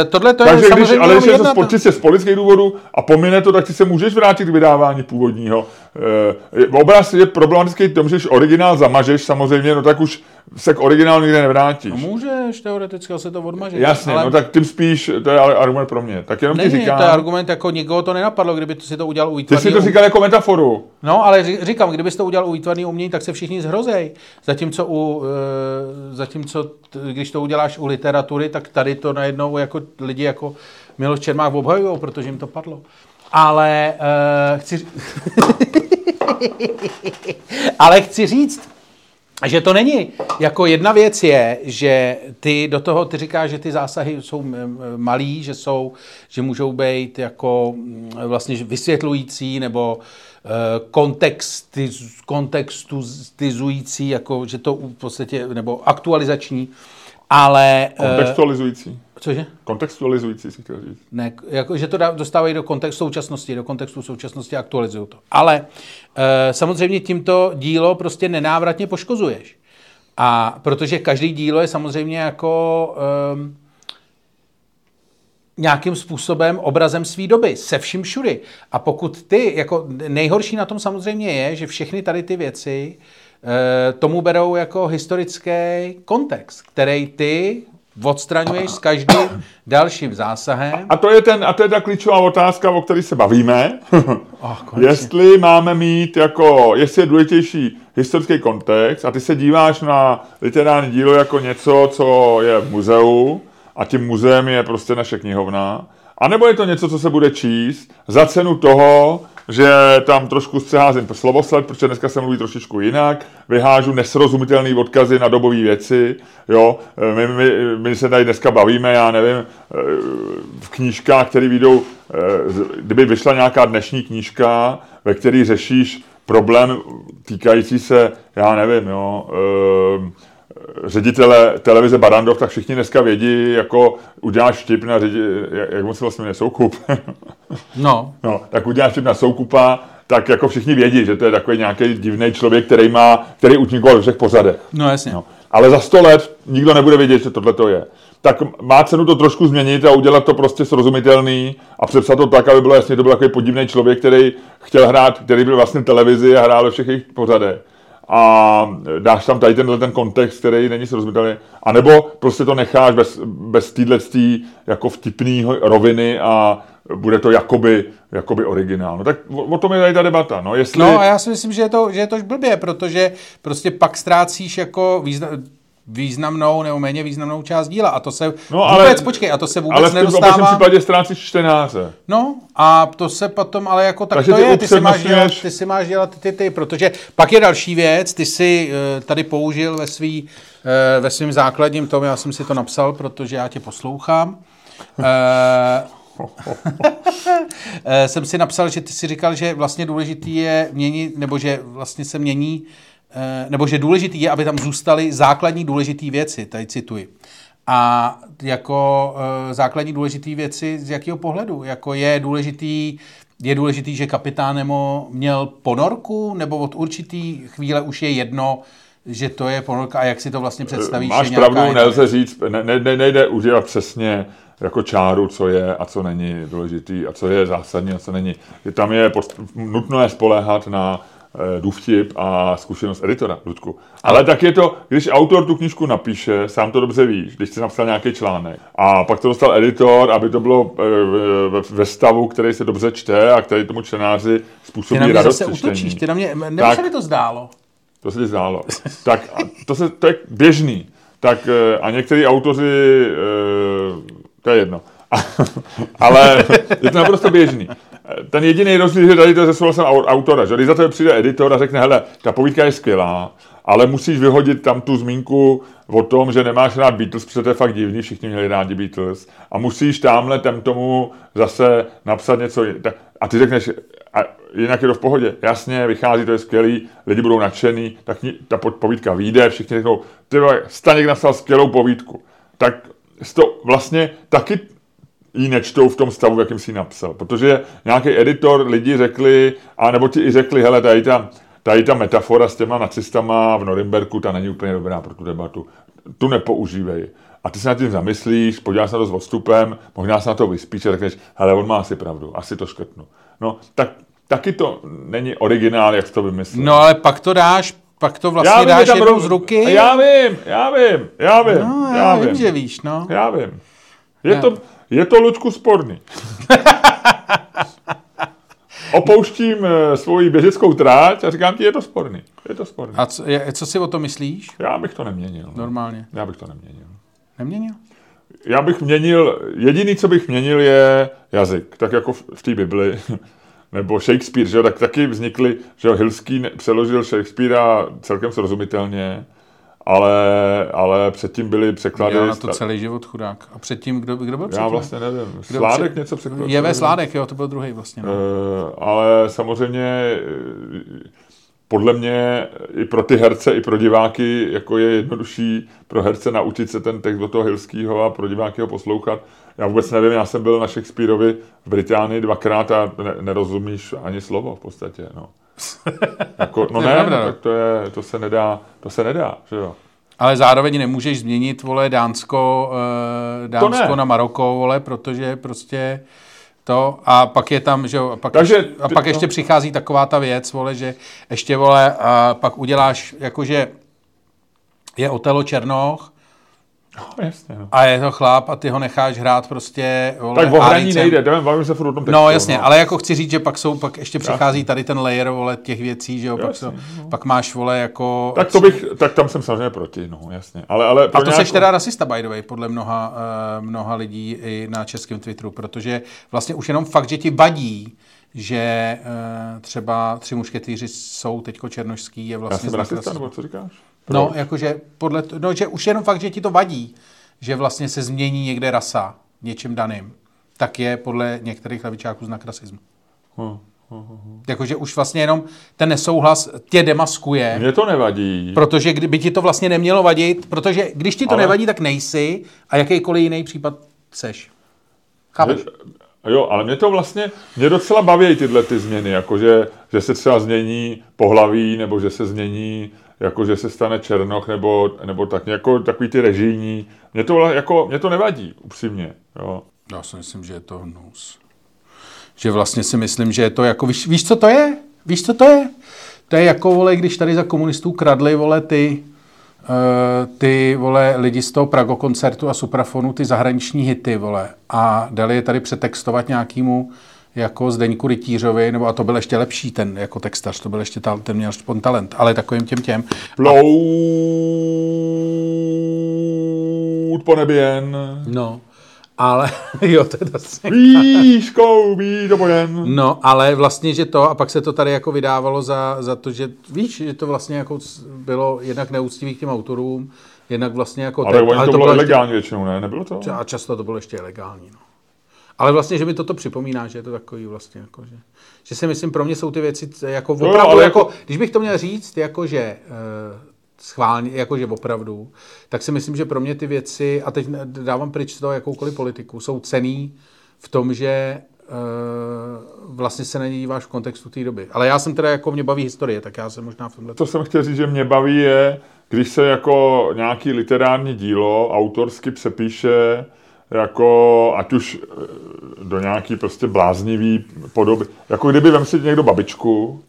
eh, tohle to je takže když, samozřejmě ale když je to čistě z politických důvodů a pomine to, tak ty se můžeš vrátit k vydávání původního. E, obraz je problematický v tom, že když originál zamažeš samozřejmě, no tak už se k originálu nikdy nevrátíš. No, můžeš, teoreticky se to odmaže. Jasně, ale no tak tím spíš, to je ale argument pro mě. Tak jenom ti Není, říkám, to je argument, jako nikoho to nenapadlo, kdyby to si to udělal u ty výtvarného jsi to říkal jako metaforu. No, ale ří- říkám, kdybyste to udělal u výtvarného umění, tak se všichni zhrozej. Zatímco, u, e, zatímco t, když to uděláš u literatury, tak tady to najednou jako lidi jako Miloš Čermák obhajují, protože jim to padlo. Ale e, chci... ale chci říct, že to není. Jako jedna věc je, že ty do toho, ty říkáš, že ty zásahy jsou m, malý, že jsou, že můžou být jako mm, vlastně vysvětlující nebo eh, kontextiz, kontextualizující, jako že to v podstatě, nebo aktualizační, ale... eh, Kontextualizující. Cože? Kontextualizující si chtěl říct. Ne, jako, že to dostávají do kontextu současnosti, do kontextu současnosti a aktualizují to. Ale e, samozřejmě tímto dílo prostě nenávratně poškozuješ. A protože každý dílo je samozřejmě jako e, nějakým způsobem obrazem své doby, se vším všudy. A pokud ty, jako nejhorší na tom samozřejmě je, že všechny tady ty věci e, tomu berou jako historický kontext, který ty odstraňuješ s každým dalším zásahem. A to je, ten, a to je ta klíčová otázka, o které se bavíme. Oh, konečně. jestli máme mít jako, jestli je důležitější historický kontext a ty se díváš na literární dílo jako něco, co je v muzeu a tím muzeem je prostě naše knihovna, a nebo je to něco, co se bude číst za cenu toho, že tam trošku střeházím slovosled, protože dneska se mluví trošičku jinak, vyhážu nesrozumitelné odkazy na dobové věci, jo, my, my, my, se tady dneska bavíme, já nevím, eh, v knížkách, které vyjdou, eh, kdyby vyšla nějaká dnešní knížka, ve které řešíš problém týkající se, já nevím, jo, eh, ředitele televize Barandov, tak všichni dneska vědí, jako uděláš vtip na ředi, jak, jak se vlastně jmenuje, Soukup. No, no, tak uděláš vtip na Soukupa, tak jako všichni vědí, že to je takový nějaký divný člověk, který má, který účinkoval ve všech pořadech. no jasně. No. Ale za sto let nikdo nebude vědět, že tohle to je. Tak má cenu to trošku změnit a udělat to prostě srozumitelný a přepsat to tak, aby bylo jasně, to byl takový podivný člověk, který chtěl hrát, který byl vlastně v televizi a hrál ve všech jejich pořadech. A dáš tam tady tenhle ten kontext, který není srozumitelný. A nebo prostě to necháš bez, bez této jako vtipný roviny a bude to jakoby, jakoby originál. No tak o, o tom je tady ta debata. No, jestli... No a já si myslím, že je to, že je to blbě, protože prostě pak ztrácíš jako význam, významnou nebo méně významnou část díla. A to se No, ale- vůbec, počkej, a to se vůbec ale v tom opačném nedostává. případě ztrácíš čtenáře. No a to se potom, ale jako tak Takže to ty je, ty si, máš dělat, ty si máš dělat ty, ty, protože pak je další věc, ty si eh, tady použil ve svý, eh, ve svým základním tom, já jsem si to napsal, protože já tě poslouchám. Eh, jsem si napsal, že ty si říkal, že vlastně důležitý je měnit, nebo že vlastně se mění nebo že důležitý je, aby tam zůstaly základní důležité věci, tady cituji. A jako e, základní důležité věci z jakého pohledu? Jako je důležitý, je důležitý, že kapitán Nemo měl ponorku, nebo od určitý chvíle už je jedno, že to je ponorka a jak si to vlastně představíš? Máš že pravdu, nějaká- nelze říct, ne, ne, nejde udělat přesně jako čáru, co je a co není důležitý a co je zásadní a co není. Tam je post, nutno je spoléhat na eh, důvtip a zkušenost editora, Ludku. Ale tak je to, když autor tu knížku napíše, sám to dobře víš, když jsi napsal nějaký článek a pak to dostal editor, aby to bylo eh, ve, stavu, který se dobře čte a který tomu čtenáři Ty způsobí na mě radost zase čtení. útočíš, ty na mě, nebo Tak. se mi to zdálo. To se ti zdálo. tak to, se, to je běžný. Tak eh, a někteří autoři, eh, to je jedno. Ale je to naprosto běžný. Ten jediný rozdíl, že tady to je se souhlasem au- autora, že když za tebe přijde editor a řekne, hele, ta povídka je skvělá, ale musíš vyhodit tam tu zmínku o tom, že nemáš rád Beatles, protože to je fakt divný, všichni měli rádi Beatles. A musíš tamhle tam tomu zase napsat něco. A ty řekneš, a jinak je to v pohodě. Jasně, vychází, to je skvělý, lidi budou nadšený, tak ta po- povídka vyjde, všichni řeknou, ty Staněk napsal skvělou povídku. Tak to vlastně taky ji nečtou v tom stavu, v jakém si ji napsal. Protože nějaký editor, lidi řekli, a nebo ti i řekli, hele, tady ta, tady ta metafora s těma nacistama v Norimberku, ta není úplně dobrá pro tu debatu. Tu nepoužívej. A ty se nad tím zamyslíš, podíváš se na to s odstupem, možná se na to vyspíš a řekneš, hele, on má asi pravdu, asi to škrtnu. No, tak taky to není originál, jak to vymyslel. No ale pak to dáš, pak to vlastně vím, dáš jednou z ruky. Já vím, já vím, já vím, No, já, já vím, vím. že víš, no. Já vím. Je Já. to, je to Luďku sporný. Opouštím eh, svoji běžeckou tráť a říkám ti, je to sporný. Je to sporný. A co, je, co si o to myslíš? Já bych to neměnil. no. Normálně. Já bych to neměnil. Neměnil? Já bych měnil, jediný, co bych měnil, je jazyk. Tak jako v, v té Bibli. Nebo Shakespeare, že jo, tak taky vznikly, že jo, Hilský přeložil Shakespearea celkem srozumitelně, ale, ale předtím byly překlady... Já na to celý život chudák. A předtím, kdo, kdo byl Já předtím? vlastně nevím. Kdo Sládek před- něco? Je ve Sládek, jo, to byl druhý vlastně. No. Eh, ale samozřejmě eh, podle mě i pro ty herce, i pro diváky jako je jednodušší pro herce naučit se ten text do toho Hilského a pro diváky ho poslouchat. Já vůbec nevím, já jsem byl na Shakespeareovi v Británii dvakrát a ne, nerozumíš ani slovo v podstatě. No, jako, no To ne, pravda, no, no. tak to, je, to se nedá, to se nedá, že jo. Ale zároveň nemůžeš změnit, vole, Dánsko, uh, Dánsko na Maroko, vole, protože prostě to a pak je tam, že jo, a pak, Takže ještě, a ty- pak no. ještě přichází taková ta věc, vole, že ještě, vole, a pak uděláš, jakože je Otelo Černoch no jasně, no. a je to chlap a ty ho necháš hrát prostě, vole, Tak o hraní nejde, jdeme, bavíme se furt o tom textu. No jasně, ale jako chci říct, že pak jsou, pak ještě přichází tady ten layer, vole, těch věcí, že jo, pak, Jasně, to, pak máš, vole, jako... Tak to bych, tak tam jsem samozřejmě proti, no jasně. Ale, ale A to nějakou- seš teda rasista, by the way, podle mnoha, uh, mnoha lidí i na českém Twitteru, protože vlastně už jenom fakt, že ti vadí, že uh, třeba tři mušketýři jsou teďko černošský, je Já vlastně jsem znak rasista, nebo co říkáš? No, Proč? jakože podle, t- no, že už jenom fakt, že ti to vadí, že vlastně se změní někde rasa něčím daným, tak je podle některých levičáků znak rasismu. Hm, hm, hm. Jakože už vlastně jenom ten nesouhlas tě demaskuje, Mně to nevadí. protože kdyby ti to vlastně nemělo vadit, protože když ti to Ale- nevadí, tak nejsi a jakýkoliv jiný případ seš. Chápeš? Jo, ale mě to vlastně, mě docela baví tyhle ty změny, jakože, že se třeba změní pohlaví, nebo že se změní, jako že se stane černoch, nebo, nebo tak, jako takový ty režijní. Mě to, jako, mě to nevadí, upřímně. Jo. Já si myslím, že je to hnus. Že vlastně si myslím, že je to jako, víš, víš co to je? Víš, co to je? To je jako, vole, když tady za komunistů kradli, vole, ty, uh, ty, vole, lidi z toho Prago koncertu a Suprafonu, ty zahraniční hity, vole, a dali je tady přetextovat nějakému jako Zdeňku Rytířovi, nebo a to byl ještě lepší ten jako textař, to byl ještě ta, ten měl aspoň talent, ale takovým těm těm. Plout po nebi jen, No, ale jo, to je to výškou pojen. No, ale vlastně, že to, a pak se to tady jako vydávalo za, za to, že víš, že to vlastně jako bylo jednak neúctivý k těm autorům, jednak vlastně jako... Ale, teď- oni to, bylo ještě- ilegální většinou, ne? Nebylo to? A často to bylo ještě ilegální, no. Ale vlastně, že mi toto připomíná, že je to takový vlastně, jako, že, že si myslím, pro mě jsou ty věci jako Jo, opravdu, ale jako, jako- když bych to měl říct, jakože uh, schválně, jakože opravdu, tak si myslím, že pro mě ty věci, a teď dávám pryč z toho jakoukoliv politiku, jsou cený v tom, že uh, vlastně se na ně díváš v kontextu té doby. Ale já jsem teda, jako mě baví historie, tak já jsem možná v tomhle... To jsem chtěl říct, že mě baví je, když se jako nějaký literární dílo autorsky přepíše jako, ať už eh, do nějaký prostě bláznivý podoby. Jako kdyby vem si někdo babičku,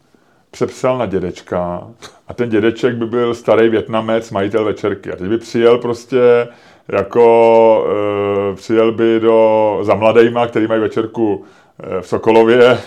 přepsal na dědečka a ten dědeček by byl starý Větnamec, majitel večerky. A teď by přijel prostě jako, e, přijel by do, za mladejma, který mají večerku e, v Sokolově,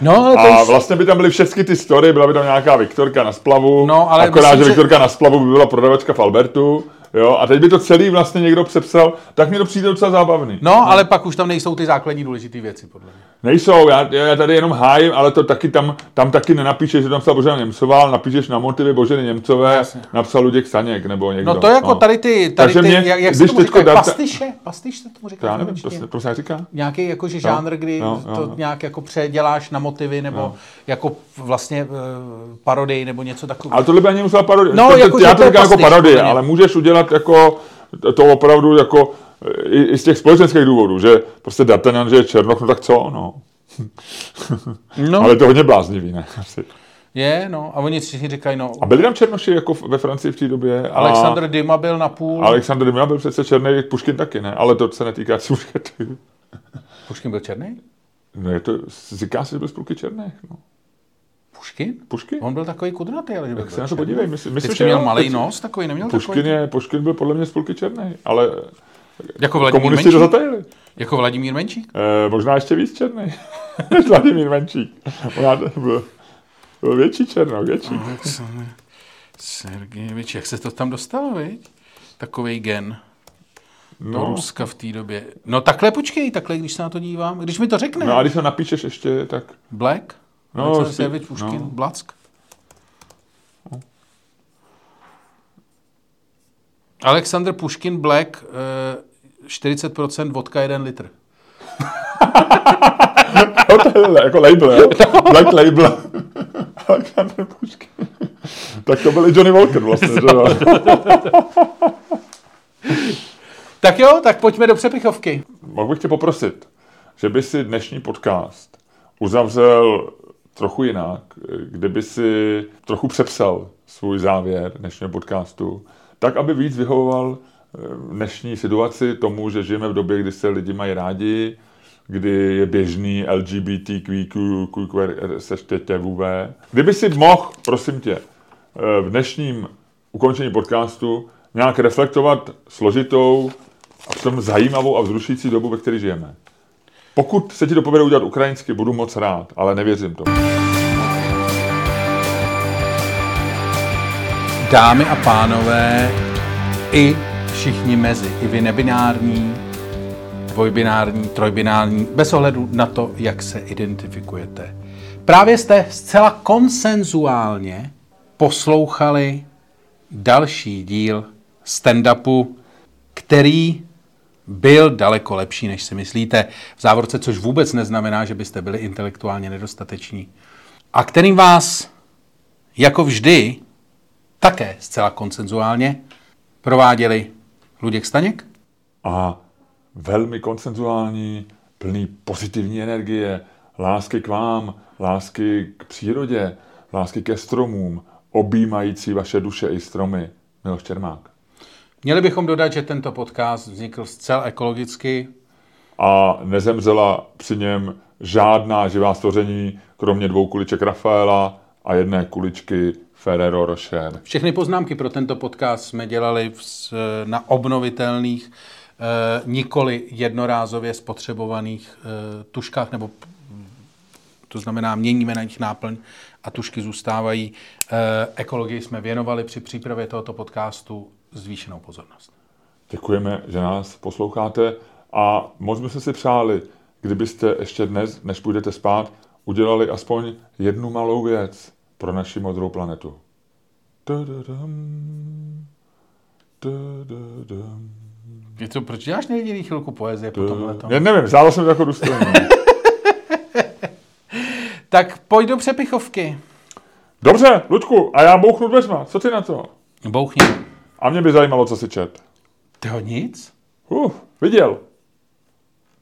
No, ale a už... vlastně by tam byly všechny ty story, byla by tam nějaká Viktorka na splavu, No, ale akorát, myslím, že že- Viktorka na splavu by byla prodavačka v Albertu, jo, a teď by to celý vlastně někdo přepsal, tak mi to přijde docela zábavný. No, ale pak už tam nejsou ty základní důležité věci, podle mě. Nejsou, já, já tady jenom hájím, ale to taky tam, tam taky nenapíšeš, že tam psal Božena Němcová, ale napíšeš na motivy Boženy Němcové, Jasně. napsal Luděk Staněk nebo někdo. No to jako tady ty, tady Takže ty, mě, jak, jak se když tomu teďko říká, pastiše? Pastiš se tomu říká? Já nevím, to se, to se říká? Nějaký jakože žánr, kdy jo, to jo. nějak jako předěláš na motivy, nebo jako vlastně uh, parodii, nebo něco takového. Ale tohle by ani nemusela parodie. No, jako, já že to říkám jako mě. ale můžeš udělat jako to- opravdu jako i, i z těch společenských důvodů, že prostě D'Artagnan, že je Černoch, no tak co, no. No, Ale je to hodně bláznivý, ne? Asi. je, no, a oni všichni říkají, no, A byli tam Černoši jako ve Francii v té době? A Alexandr Dima byl na půl, Alexandr Dumas byl přece černý, Puškin taky, ne? Ale to se netýká. Puškin byl černý? No je to, říká se, že byl z půlky černých, no. Puškin? Puškin? On byl takový kudrnatý, ale že byl se na to černý. podívej, myslím- myslím, Vždycky že měl malý nos, takový neměl Puškin, takový. je, Puškin byl podle mě z půlky černý, ale Jako Vladimír komunisti to Menšík? zatajili. Jako Vladimír Menšík? Eh, možná ještě víc černý. Vladimír Menčík. To byl, byl větší černok, větší. Aleksandr Sergejevič, jak se to tam dostalo, viď? Takový gen do No. Ruska v té době. No takhle počkej, takhle, když se na to dívám. Když mi to řekne. no a když to napíšeš ještě, tak... Black? No, Alexandr spí- Sergejevič, Puškin, no. Black. Alexandr Puškin Black, eh, 40% vodka 1 litr. No to je jako label, jo? Black label. Alexander Puškin. tak to byl i Johnny Walker vlastně, že jo? Tak jo, tak pojďme do přepichovky. Mohl bych tě poprosit, že by si dnešní podcast uzavřel trochu jinak, kdyby si trochu přepsal svůj závěr dnešního podcastu, tak, aby víc vyhovoval eh, dnešní situaci tomu, že žijeme v době, kdy se lidi mají rádi, kdy je běžný LGBTQ se štětěvův. Kdyby si mohl, prosím tě, eh, v dnešním ukončení podcastu nějak reflektovat složitou a přitom zajímavou a vzrušující dobu, ve které žijeme. Pokud se ti to povede udělat ukrajinsky, budu moc rád, ale nevěřím to. Dámy a pánové, i všichni mezi, i vy nebinární, dvojbinární, trojbinární, bez ohledu na to, jak se identifikujete. Právě jste zcela konsenzuálně poslouchali další díl stand-upu, který byl daleko lepší, než si myslíte. V závorce, což vůbec neznamená, že byste byli intelektuálně nedostateční. A kterým vás, jako vždy, také zcela konsenzuálně prováděli Luděk Staněk, A velmi konsenzuální, plný pozitivní energie, lásky k vám, lásky k přírodě, lásky ke stromům, objímající vaše duše i stromy. Miloš Čermák. Měli bychom dodat, že tento podcast vznikl zcela ekologicky. A nezemřela při něm žádná živá stvoření, kromě dvou kuliček Rafaela a jedné kuličky Ferrero Rocher. Všechny poznámky pro tento podcast jsme dělali na obnovitelných, eh, nikoli jednorázově spotřebovaných eh, tuškách, nebo to znamená, měníme na nich náplň a tušky zůstávají. Eh, ekologii jsme věnovali při přípravě tohoto podcastu zvýšenou pozornost. Děkujeme, že nás posloucháte a moc byste si přáli, kdybyste ještě dnes, než půjdete spát, udělali aspoň jednu malou věc pro naši modrou planetu. Je to, proč děláš nejediný chvilku poezie po tomhle? Já nevím, vzal jsem to jako důstojný. Tak pojď do přepichovky. Dobře, Luďku, a já bouchnu dveřma. Co ty na to? Bouchni. A mě by zajímalo, co si čet. Tyho nic? Uh, viděl.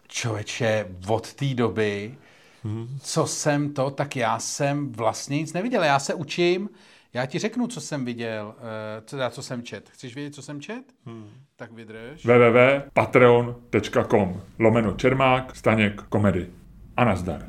Člověče, od té doby, co jsem to, tak já jsem vlastně nic neviděl. Já se učím, já ti řeknu, co jsem viděl, eh, co, co jsem čet. Chceš vědět, co jsem čet? Tak vydrž. www.patreon.com lomeno Čermák, Staněk, komedy. A nazdar.